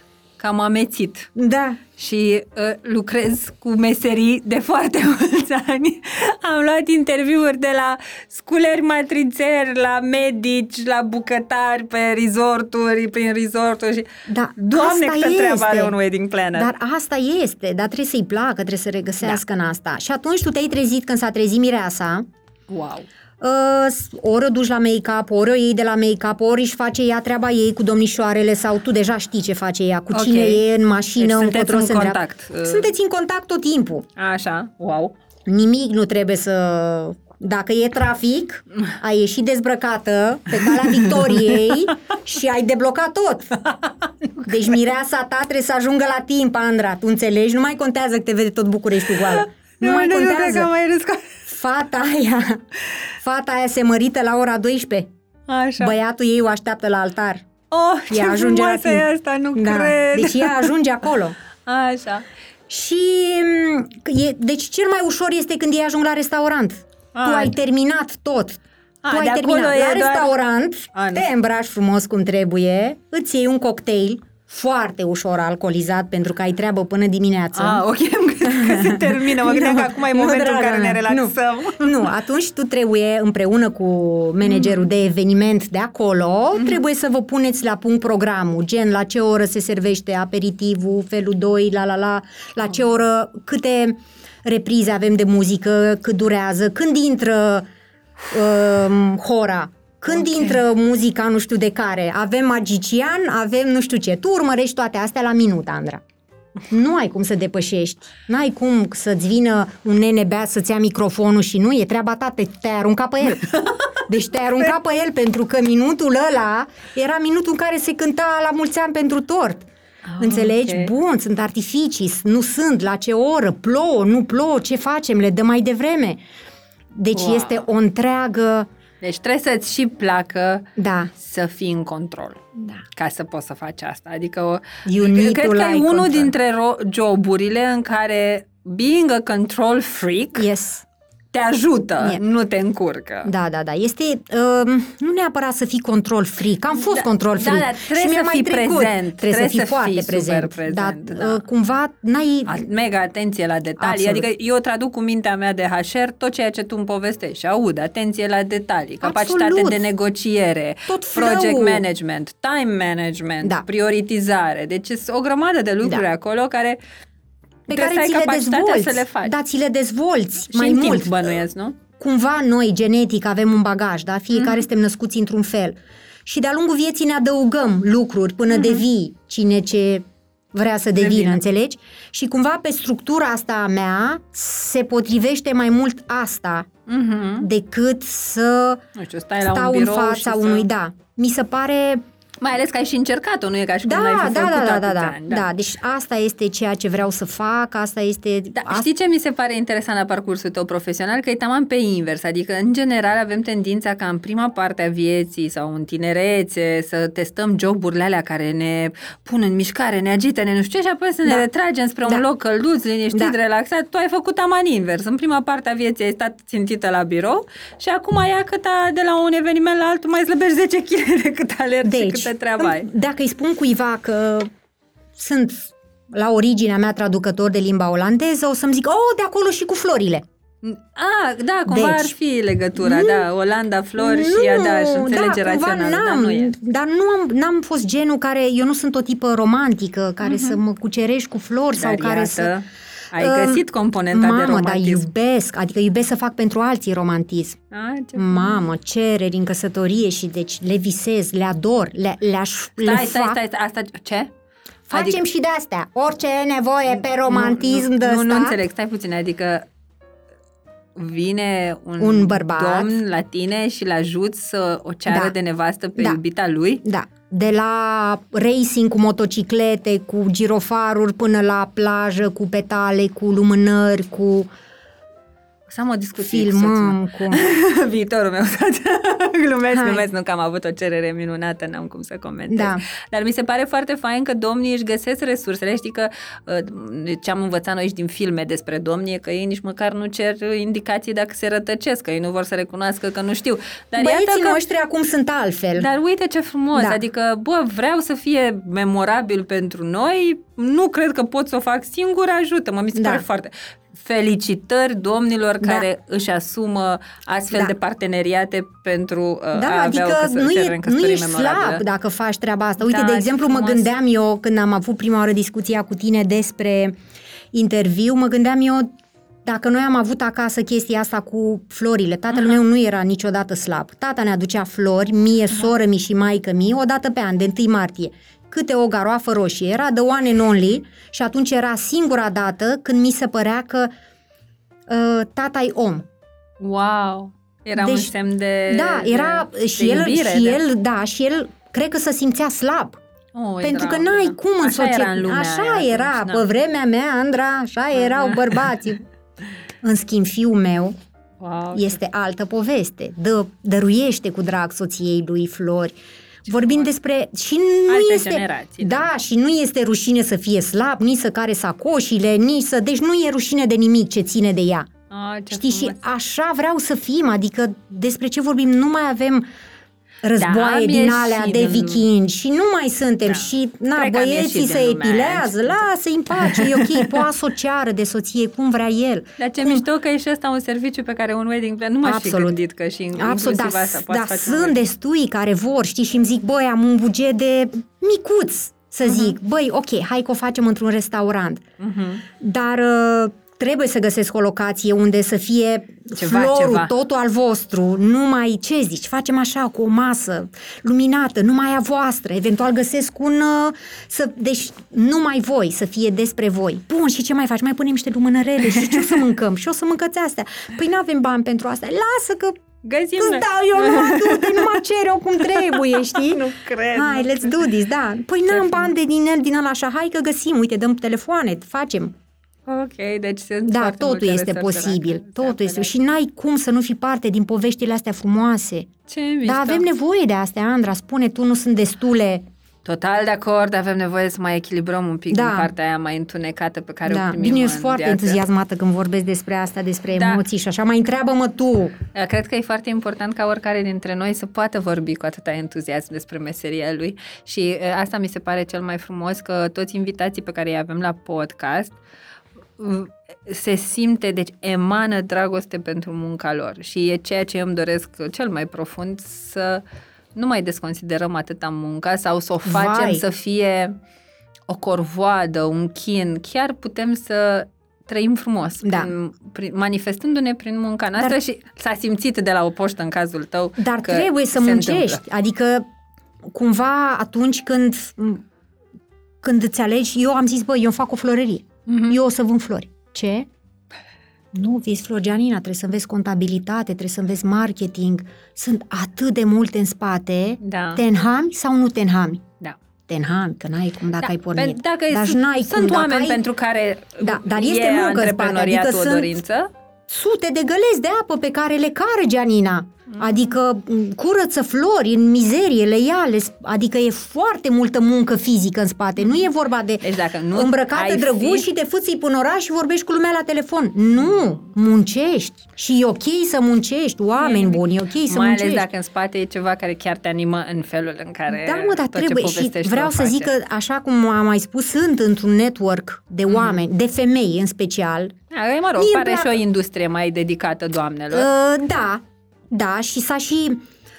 că am amețit Da. și uh, lucrez cu meserii de foarte [LAUGHS] mulți ani. Am luat interviuri de la sculeri matrițeri, la medici, la bucătari, pe resorturi, prin resorturi și... Da, Doamne, asta câtă treabă este. are un wedding planner! Dar asta este, dar trebuie să-i placă, trebuie să regăsească în asta. Și atunci tu te-ai trezit când s-a trezit mireasa, Wow! Uh, ori o duci la make-up, ori o iei de la make-up, ori își face ea treaba ei cu domnișoarele sau tu deja știi ce face ea, cu Ok. cine e în mașină, Deci încotro sunteți în se îndreaptă. contact, uh. Sunteți în contact tot timpul. Așa, wow! Nimic nu trebuie să... Dacă e trafic, ai ieșit dezbrăcată pe calea [LAUGHS] Victoriei și ai deblocat tot. [LAUGHS] Deci mireasa ta trebuie să ajungă la timp, Andra, tu înțelegi? Nu mai contează că te vede tot Bucureștiul goală. [LAUGHS] Nu, mai cred că contează. am mai râs cu... Fata aia, fata aia se mărită la ora 12. Așa. Băiatul ei o așteaptă la altar. oh, ce Ea ajunge la frumoasă timp. e asta, nu da. cred! Deci ea ajunge acolo. Așa. Și m, e, deci cel mai ușor este când ei ajung la restaurant. A. tu ai terminat tot. A, tu ai de acolo terminat. e La doar- restaurant A, nu. te îmbraci frumos cum trebuie, îți iei un cocktail foarte ușor alcoolizat pentru că ai treabă până dimineață. Ah, ok, am [LAUGHS] crezut că se termină. Mă gândeam [LAUGHS] că acum e Nu, momentul în draga care ne mea, relaxăm. Nu, nu, atunci tu trebuie, împreună cu managerul de eveniment de acolo, Mhm. trebuie să vă puneți la punct programul, gen la ce oră se servește aperitivul, felul 2, la la la, la ce oră, câte reprize avem de muzică, cât durează, când intră um, hora, când Ok. intră muzica nu știu de care, avem magician, avem nu știu ce, tu urmărești toate astea la minut, Andra. Nu ai cum să depășești. N-ai cum să-ți vină un nene beat să-ți ia microfonul și nu, e treaba ta, te, te-ai aruncat pe el. Deci te-ai aruncat pe el pentru că minutul ăla era minutul în care se cânta la mulți ani pentru tort. Înțelegi? ok. Bun, sunt artificii, nu sunt, la ce oră, plouă, nu plouă, ce facem, le dăm mai devreme. Deci Wow. este o întreagă... Deci trebuie să-ți și placă Da, să fii în control. da. Ca să poți să faci asta. Adică o, You need cred to că e like unul control. dintre ro- joburile în care being a control freak Yes. Te ajută, Yeah. nu te încurcă. Da, da, da. Este uh, nu neapărat să fii control freak. Am fost Da, control da, freak. da, trebuie și mi-a să mai fii trecut. prezent, Trebuie, să fii foarte super prezent. prezent, Dar da. uh, cumva n-ai... A- Mega atenție la detalii. Absolut. Adică eu traduc cu mintea mea de HR tot ceea ce tu îmi povestești și aud atenție la detalii, capacitate Absolut. de negociere, Tot project flow-ul. management, time management, Da. prioritizare. Deci sunt o grămadă de lucruri Da. acolo care pe trebuie care să ai ți le capacitatea dezvolți. să le faci. Da, ți le dezvolți și mai în mult. timp bănuiesc, nu? Cumva noi, genetic, avem un bagaj, da? Fiecare Mhm. suntem născuți într-un fel. Și de-a lungul vieții ne adăugăm lucruri până devii cine ce vrea să devină, Devine. înțelegi? Și cumva pe structura asta a mea se potrivește mai mult asta Mhm. decât să Nu știu, stai la stau un în birou fața și să... unui, da. Mi se pare Mai ales că ai și încercat-o, nu e ca și cum Da, n-ai fi da, făcut da, da, da, atâția da, ani, da. Deci asta este ceea ce vreau să fac, asta este... Da, asta... știi ce mi se pare interesant la parcursul tău profesional? Că e taman pe invers, adică în general avem tendința ca în prima parte a vieții sau în tinerețe să testăm joburile alea care ne pun în mișcare, ne agită, ne nu știu ce și apoi să ne Da. retragem spre Da. un loc călduț, liniștit, Da. relaxat. Tu ai făcut taman invers. În prima parte a vieții ai stat țintită la birou și acum ia cât a, de la un eveniment la altul mai slăbești 10 [LAUGHS] kg decât alergi și câtă treabă ai. dacă îi spun cuiva că sunt la originea mea traducător de limba olandeză, o să-mi zic, oh, de acolo și cu florile. Ah, da, cumva Deci- ar fi legătura, da, Olanda, flori și ea, da, și înțelege da, cumva rațională, dar n-am, nu e. dar nu am, n-am fost genul care, eu nu sunt o tipă romantică, care să mă cucerești cu flori sau Mhm. Dar care iată, să... ai Uh, găsit componenta de Mamă, dar romantism. iubesc, adică iubesc să fac pentru alții romantism. Ah, ce Mamă, cereri în căsătorie și deci le visez, le ador, le, le-aș, le Stai, stai, fac. stai, stai, asta ce? Facem și de astea. Orice e nevoie pe romantism nu, de nu, ăsta. nu înțeleg, stai puțin, adică vine un, Un bărbat. domn la tine și l ajuți să o ceară Da. de nevastă pe Da. iubita lui? Da, de la racing cu motociclete, cu girofaruri până la plajă, cu petale, cu lumânări, cu O să am o discuție cu soțul meu. filmăm, cu... [LAUGHS] Viitorul meu soț. glumesc, Hai. glumesc, nu că am avut o cerere minunată, n-am cum să comentez. Da. Dar mi se pare foarte fain că domnii își găsesc resursele. Știi că uh, ce am învățat noi și din filme despre domni e că ei nici măcar nu cer indicații dacă se rătăcesc, că ei nu vor să recunoască că nu știu. Dar Băieții iată că noștri acum sunt altfel. dar uite ce frumos, da. Da. adică, bă, vreau să fie memorabil pentru noi, nu cred că pot să o fac singur, ajută-mă, mi se Da. pare foarte... Felicitări domnilor Da. care își asumă astfel Da. de parteneriate pentru uh, Da, a avea o adică căsă- nu, cerere e, în nu căsătorie ești memorabilă. slab dacă faci treaba asta. Uite, Da, de ce exemplu, mă frumos. gândeam eu, când am avut prima oară discuția cu tine despre interviu, mă gândeam eu dacă noi am avut acasă chestia asta cu florile, tatăl meu nu era niciodată slab. Tata ne aducea flori, mie, soră mi și maică mi, o dată pe an, de 1 martie. Câte o garoafă roșie. Era de one and only și atunci era singura dată când mi se părea că uh, tata-i om. Wow! Era un Deci, semn de Da, era de, și de el, iubire, și de... el, da, și el cred că se simțea slab. Oh, e pentru că dragă. n-ai cum în Așa era societate. în lumea Așa aia era, atunci, pe da. vremea mea, Andra, așa erau bărbații. În schimb, fiul meu Wow, este altă poveste. Dă, dăruiește cu drag soției lui flori. Vorbim despre... Și nu Alte este... generații, da, da. și nu este rușine să fie slab, nici să care sacoșile, nici să... Deci nu e rușine de nimic ce ține de ea. Ah, ce Știi, și frumos. așa vreau să fim, adică despre ce vorbim? Nu mai avem războaie am din ieșit alea de din- vikingi și nu mai suntem Da. și na, Cred că am băieții ieșit se din lumea aia, epilează, știi? lasă-i în pace, e ok, [LAUGHS] poate să o ceară de soție cum vrea el. Dar ce mișto că e și ăsta un serviciu pe care un wedding plan nu m-aș fi Absolut. gândit că și Absolut, inclusiv dar, asta poate dar face un sunt wedding. destui care vor, știi, și îmi zic, băi, am un buget de micuț, să Mhm. zic, băi, ok, hai că o facem într-un restaurant, Mhm. dar uh, trebuie să găsesc o locație unde să fie Ceva, florul, ceva. totul al vostru, numai, ce zici, facem așa, cu o masă luminată, numai a voastră, eventual găsesc un, uh, să, deci numai voi, să fie despre voi. Bun, și ce mai faci? Mai punem niște lumânărele și ce o să mâncăm? Și o să mâncați astea. Păi nu avem bani pentru asta. Lasă că Găsim îți noi. dau eu numai du numai cere-o cum trebuie, știi? [LAUGHS] Nu cred, Hai, nu let's do this, da. Păi Ce n-am frumos. bani de din el, din ăla așa, hai că găsim, uite, dăm telefoane, facem. Ok, deci sunt Da, foarte totul multe este resurse la posibil, care se totul este. apelează. Și n-ai cum să nu fii parte din poveștile astea frumoase. Ce mișto. Dar avem nevoie de astea, Andra, spune tu, nu sunt destule. Total de acord, avem nevoie să mai echilibrăm un pic Da. din partea aia mai întunecată pe care o Da, primim bine, eu în sunt foarte viață. entuziasmată când vorbesc despre asta, despre Da. emoții și așa. Mai întreabă-mă tu. Da, Cred că e foarte important ca oricare dintre noi să poată vorbi cu atâta entuziasm despre meseria lui și e, asta mi se pare cel mai frumos că toți invitații pe care îi avem la podcast m, se simte, deci emană dragoste pentru munca lor și e ceea ce eu îmi doresc cel mai profund să nu mai desconsiderăm atâta munca sau să o facem Vai. să fie o corvoadă, un chin, chiar putem să trăim frumos, Da. prin, prin, manifestându-ne prin munca noastră Dar- și s-a simțit de la o poștă în cazul tău Dar că trebuie să se muncești. întâmplă. Adică, cumva, atunci când, când îți alegi, eu am zis, băi, eu îmi fac o florărie. Mhm. Eu o să vând flori. Ce? Nu, vezi, Florianina, trebuie să înveți contabilitate, trebuie să înveți marketing. Sunt atât de multe în spate. Da. Te înhami sau nu te înhami? Da. Te înhami, că n-ai cum dacă da, ai pornit. pe- Dacă Dar sunt, n-ai sunt cum, dacă oameni ai pentru care Da, dar este e muncă în spate, antreprenoriatul adică o sunt- dorință. sute de gălezi de apă pe care le care Gianina. Adică m, curăță flori în mizerie, le ia, le, sp- adică e foarte multă muncă fizică în spate. Nu e vorba de Deci dacă nu îmbrăcată ai drăguț fi- și te fâții până oraș și vorbești cu lumea la telefon. Nu, muncești. Și e ok să muncești, oameni buni, e ok să Mai muncești. ales dacă în spate e ceva care chiar te animă în felul în care Da, mă, dar tot trebuie ce și povestești vreau o să faci. zic că, așa cum am mai spus, sunt într-un network de Mhm. oameni, de femei în special, Da, mă rog, Mie îmi pare și plac- o industrie mai dedicată doamnelor. Uh, da, da, și s-a și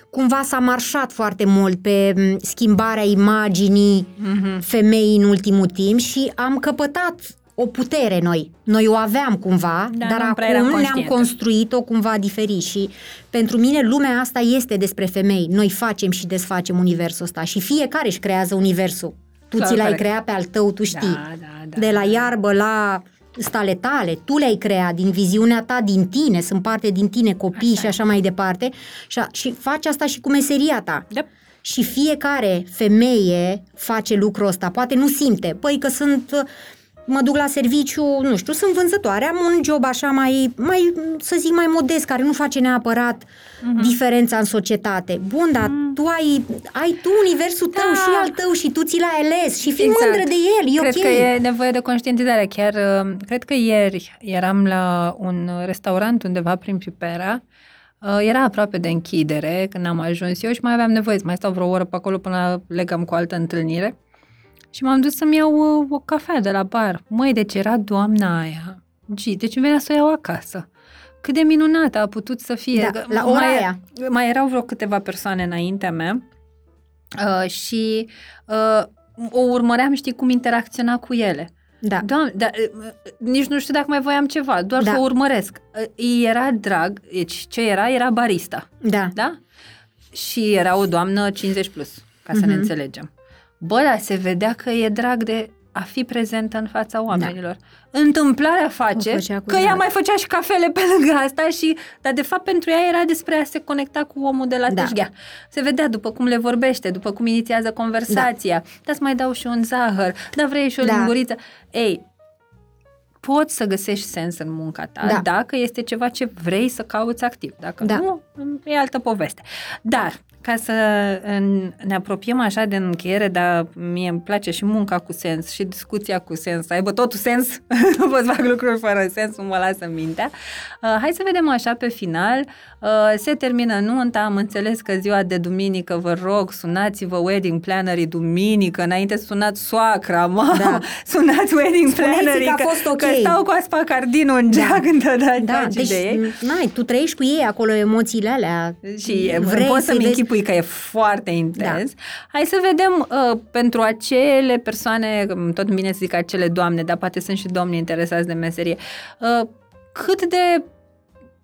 cumva s-a marșat foarte mult pe m, schimbarea imaginii Mhm. femeii în ultimul timp și am căpătat o putere noi. Noi o aveam cumva, Da, dar nu prea eram acum ne-am conștientă. construit-o cumva diferit și pentru mine lumea asta este despre femei. Noi facem și desfacem universul ăsta și fiecare își creează universul. Tu Clar, ți l-ai corect. creat pe al tău, tu știi. Da, da, da, de la da. iarbă la stale tale, tu le-ai creat din viziunea ta, din tine, sunt parte din tine, copii Așa și așa mai departe. Și, a- și faci asta și cu meseria ta. Da. Și fiecare femeie face lucrul ăsta, poate nu simte. Păi că sunt, mă duc la serviciu, nu știu, sunt vânzătoare, am un job așa mai, mai să zic, mai modest, care nu face neapărat Mhm. diferența în societate. Bun, dar tu ai, ai tu universul tău Da. și al tău și tu ți l-ai ales și fii Exact. mândră de el, e Cred ok. că e nevoie de conștientizare. Chiar, uh, cred că ieri eram la un restaurant undeva prin Pipera, Uh, Era aproape de închidere când am ajuns eu și mai aveam nevoie să mai stau vreo oră pe acolo până legam cu o altă întâlnire. Și m-am dus să-mi iau uh, o cafea de la bar. Măi, deci era doamna aia. Gi, deci venea să o iau acasă. Cât de minunată a putut să fie. Da, Că la ora mai, aia. Mai erau vreo câteva persoane înaintea mea uh, și uh, o urmăream, știi, cum interacționa cu ele. Da. Doamne, dar uh, nici nu știu dacă mai voiam ceva, doar Da. să o urmăresc. Uh, Îi era drag, deci ce era? Era barista, Da. da? Și era o doamnă 50 plus, ca să ne Mhm. înțelegem. Bă, dar se vedea că e drag de a fi prezentă în fața oamenilor. Întâmplarea face Da. O făcea cu că ea drag. mai făcea și cafele pe lângă asta și, dar de fapt pentru ea era despre a se conecta cu omul de la Da. teșghea. Se vedea după cum le vorbește, după cum inițiază conversația. Da, să mai dau și un zahăr, dar vrei și o Da. linguriță. Ei, poți să găsești sens în munca ta Da. dacă este ceva ce vrei să cauți activ. Dacă Da. nu, e altă poveste. Dar, ca să în- ne apropiem așa de încheiere, dar mie îmi place și munca cu sens și discuția cu sens, să aibă totul sens, [LAUGHS] nu pot să fac lucruri fără sens, nu mă lasă mintea. Uh, hai să vedem așa pe final, uh, se termină nunta, am înțeles că ziua de duminică, vă rog, sunați-vă wedding plannerii duminică, înainte sunați soacra, mă, Da. [LAUGHS] sunați wedding Spuneți-i plannerii, că a fost ok. că stau cu aspacardinul în geam când te dai Da, paci deci de ei. n-ai, tu trăiești cu ei acolo emoțiile alea. Și Vrei poți să-mi vezi- închipui că e foarte intens. Da. Hai să vedem uh, pentru acele persoane, um, tot bine să zic acele doamne, dar poate sunt și domni interesați de meserie, uh, cât de mm,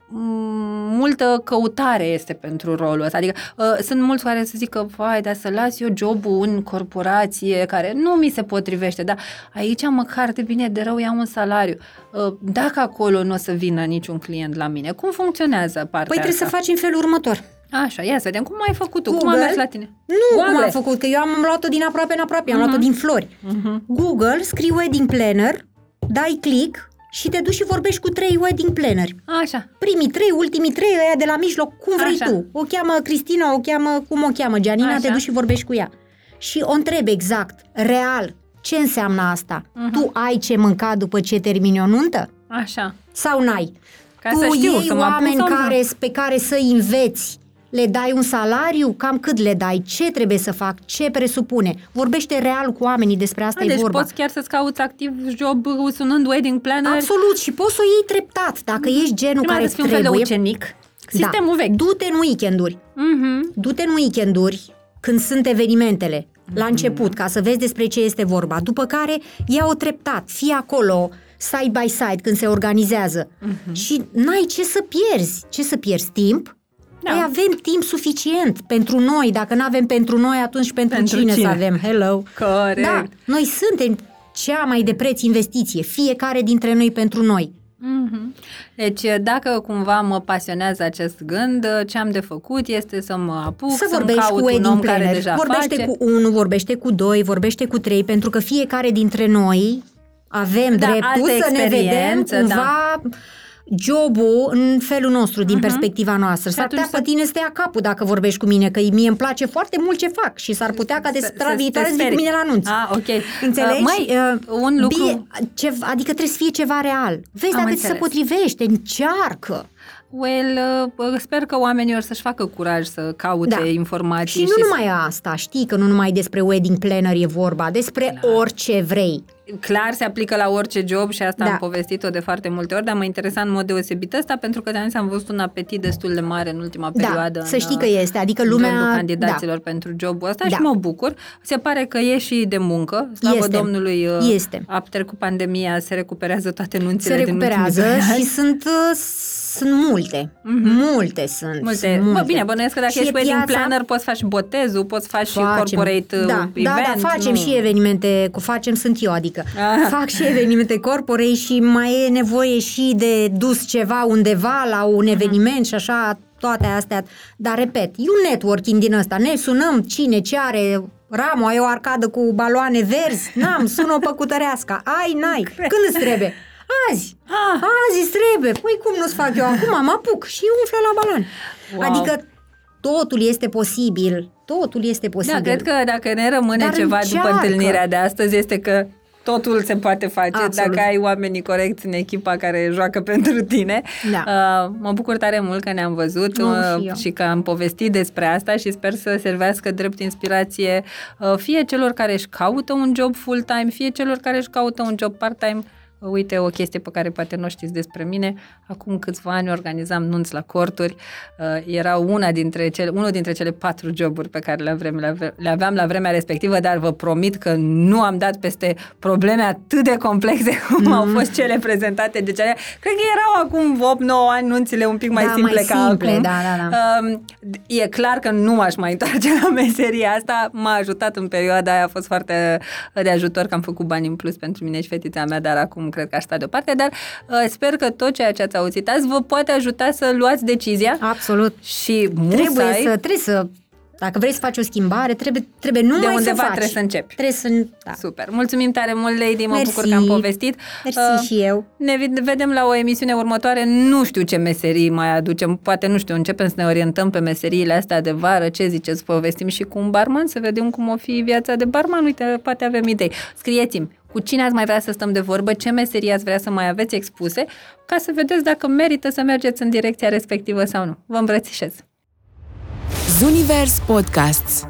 multă căutare este pentru rolul ăsta. Adică uh, sunt mulți care să zică, vai, dar să las eu jobul în corporație care nu mi se potrivește, dar aici măcar de bine de rău iau un salariu. Uh, dacă acolo nu o să vină niciun client la mine, cum funcționează partea Păi trebuie asta? să faci în felul următor. Așa, ia să vedem cum ai făcut tu, cum Google? a mers la tine. Nu Google. cum am făcut, că eu am luat-o din aproape în aproape, am luat-o din flori. Mhm. Google, scrii wedding planner, dai click și te duci și vorbești cu trei wedding planneri. Așa. Primii trei, ultimii trei, ăia de la mijloc, cum vrei Așa. tu. O cheamă Cristina, o cheamă, cum o cheamă, Gianina, Așa. te duci și vorbești cu ea. Și o întrebi exact, real, ce înseamnă asta? Mhm. Tu ai ce mânca după ce termini o nuntă? Așa. Sau n-ai? Ca tu să știu, iei să mă apuc oameni sau nu? care, pe care să înveți, le dai un salariu, cam cât le dai, ce trebuie să fac, ce presupune. Vorbește real cu oamenii, despre asta A, e deci vorba. poți chiar să-ți cauți activ job sunând wedding planner. Absolut, și poți să o iei treptat, dacă ești genul Prima care dată să fii un fel de trebuie. ucenic. Sistemul da. vechi. Du-te în weekenduri. Mhm. Du-te în weekenduri când sunt evenimentele, la început, ca să vezi despre ce este vorba. După care ia-o treptat, fii acolo, side by side, când se organizează. Și n-ai ce să pierzi. Ce să pierzi? Timp? Da. Păi avem timp suficient pentru noi. Dacă nu avem pentru noi, atunci pentru, Pentru cine, cine? să avem? Hello! Corect. Da, noi suntem cea mai de preț investiție, fiecare dintre noi pentru noi. Mm-hmm. Deci, dacă cumva mă pasionează acest gând, ce am de făcut este să mă apuc, să să vorbești caut cu un om care planner. deja vorbește face. cu unul, vorbește cu doi, vorbește cu trei, pentru că fiecare dintre noi avem Da, dreptul altă să ne vedem experiență, da. Cumva jobul în felul nostru, din Mhm. perspectiva noastră. Și S-ar atunci putea pe să- tine să te ia capul dacă vorbești cu mine, că mie îmi place foarte mult ce fac și s-ar putea ca de Să- săptămâna să- viitoare să să vii cu speri. mine la anunț. Ah, ok. Înțelegi? Uh, măi, Uh, un lucru... Bie, ce, adică trebuie să fie ceva real. Vezi Am dacă ți se înțeles. potrivește, încearcă. Well, uh, sper că oamenii or să-și facă curaj să caute Da. informații. Și nu să- numai asta, știi că nu numai despre wedding planner e vorba, despre orice vrei. Clar se aplică la orice job și asta Da. am povestit-o de foarte multe ori, dar mă interesa în mod deosebit ăsta pentru că de am văzut un apetit destul de mare în ultima Da, perioadă. să în, știi că uh, este, adică în lumea- rândul candidaților pentru jobul ăsta Da. și mă bucur. Se pare că e și de muncă. Slavă Este. Domnului, uh, Este. a trecut pandemia, se recuperează toate Se nunțile din recuperează ultimii doi ani. și sunt, uh, sunt multe. Multe sunt. Multe. sunt multe. Bă, bine, bănuiesc că dacă Și ești e wedding piața- planner, poți face botezul, poți face și Facem. corporate uh, da, event. Da, da, facem nu. și evenimente, cu facem sunt eu, adică Ah. fac și evenimente corporate și mai e nevoie și de dus ceva undeva la un Mhm. eveniment și așa, toate astea. Dar, repet, e un networking din ăsta. Ne sunăm cine ce are Ramu, ai o arcadă cu baloane verzi? N-am, sună-o pe cutărească. Ai, n-ai. Când îți trebuie? Azi. Ah. Azi îți trebuie. Păi cum nu-ți fac eu acum? Mă apuc și umflă la balon. Wow. Adică totul este posibil. Totul este posibil. Da, cred că dacă ne rămâne Dar ceva după încearcă. întâlnirea de astăzi este că totul se poate face Absolut. dacă ai oamenii corecți în echipa care joacă [LAUGHS] pentru tine. Da. Uh, mă bucur tare mult că ne-am văzut Nu, uh, și eu. și că am povestit despre asta și sper să servească drept inspirație uh, fie celor care își caută un job full-time, fie celor care își caută un job part-time. Uh, Uite, o chestie pe care poate nu știți despre mine. Acum câțiva ani organizam nunți la corturi. Uh, era una dintre cele, unul dintre cele patru joburi pe care le, aveam, le, ave- le aveam la vremea respectivă, dar vă promit că nu am dat peste probleme atât de complexe [LAUGHS] cum Mhm. au fost cele prezentate de cele. Cred că erau acum 8-9 ani nunțile un pic mai Da, simple mai ca simple, acum. da, da, da. Um, E clar că nu m-aș mai întoarce la meseria asta. M-a ajutat în perioada aia, a fost foarte de ajutor că am făcut bani în plus pentru mine și fetița mea, dar acum cred că aș sta deoparte. Dar uh, sper că tot ceea ce ați auzit azi vă poate ajuta să luați decizia Absolut. și Trebuie musai să, trebuie să, dacă vrei să faci o schimbare, trebuie, trebuie numai de undeva să faci. trebuie să începi. Trebuie să, da. Super. Mulțumim tare mult, Lady. Mă Mersi. bucur că am povestit. Mersi Uh, și eu. Ne vid- vedem la o emisiune următoare. Nu știu ce meserii mai aducem. Poate, nu știu, începem să ne orientăm pe meseriile astea de vară. Ce ziceți? Povestim și cu un barman să vedem cum o fi viața de barman. Uite, poate avem idei. Scrieți-mi cu cine ați mai vrea să stăm de vorbă, ce meserii ați vrea să mai aveți expuse, ca să vedeți dacă merită să mergeți în direcția respectivă sau nu. Vă îmbrățișez! Zunivers Podcasts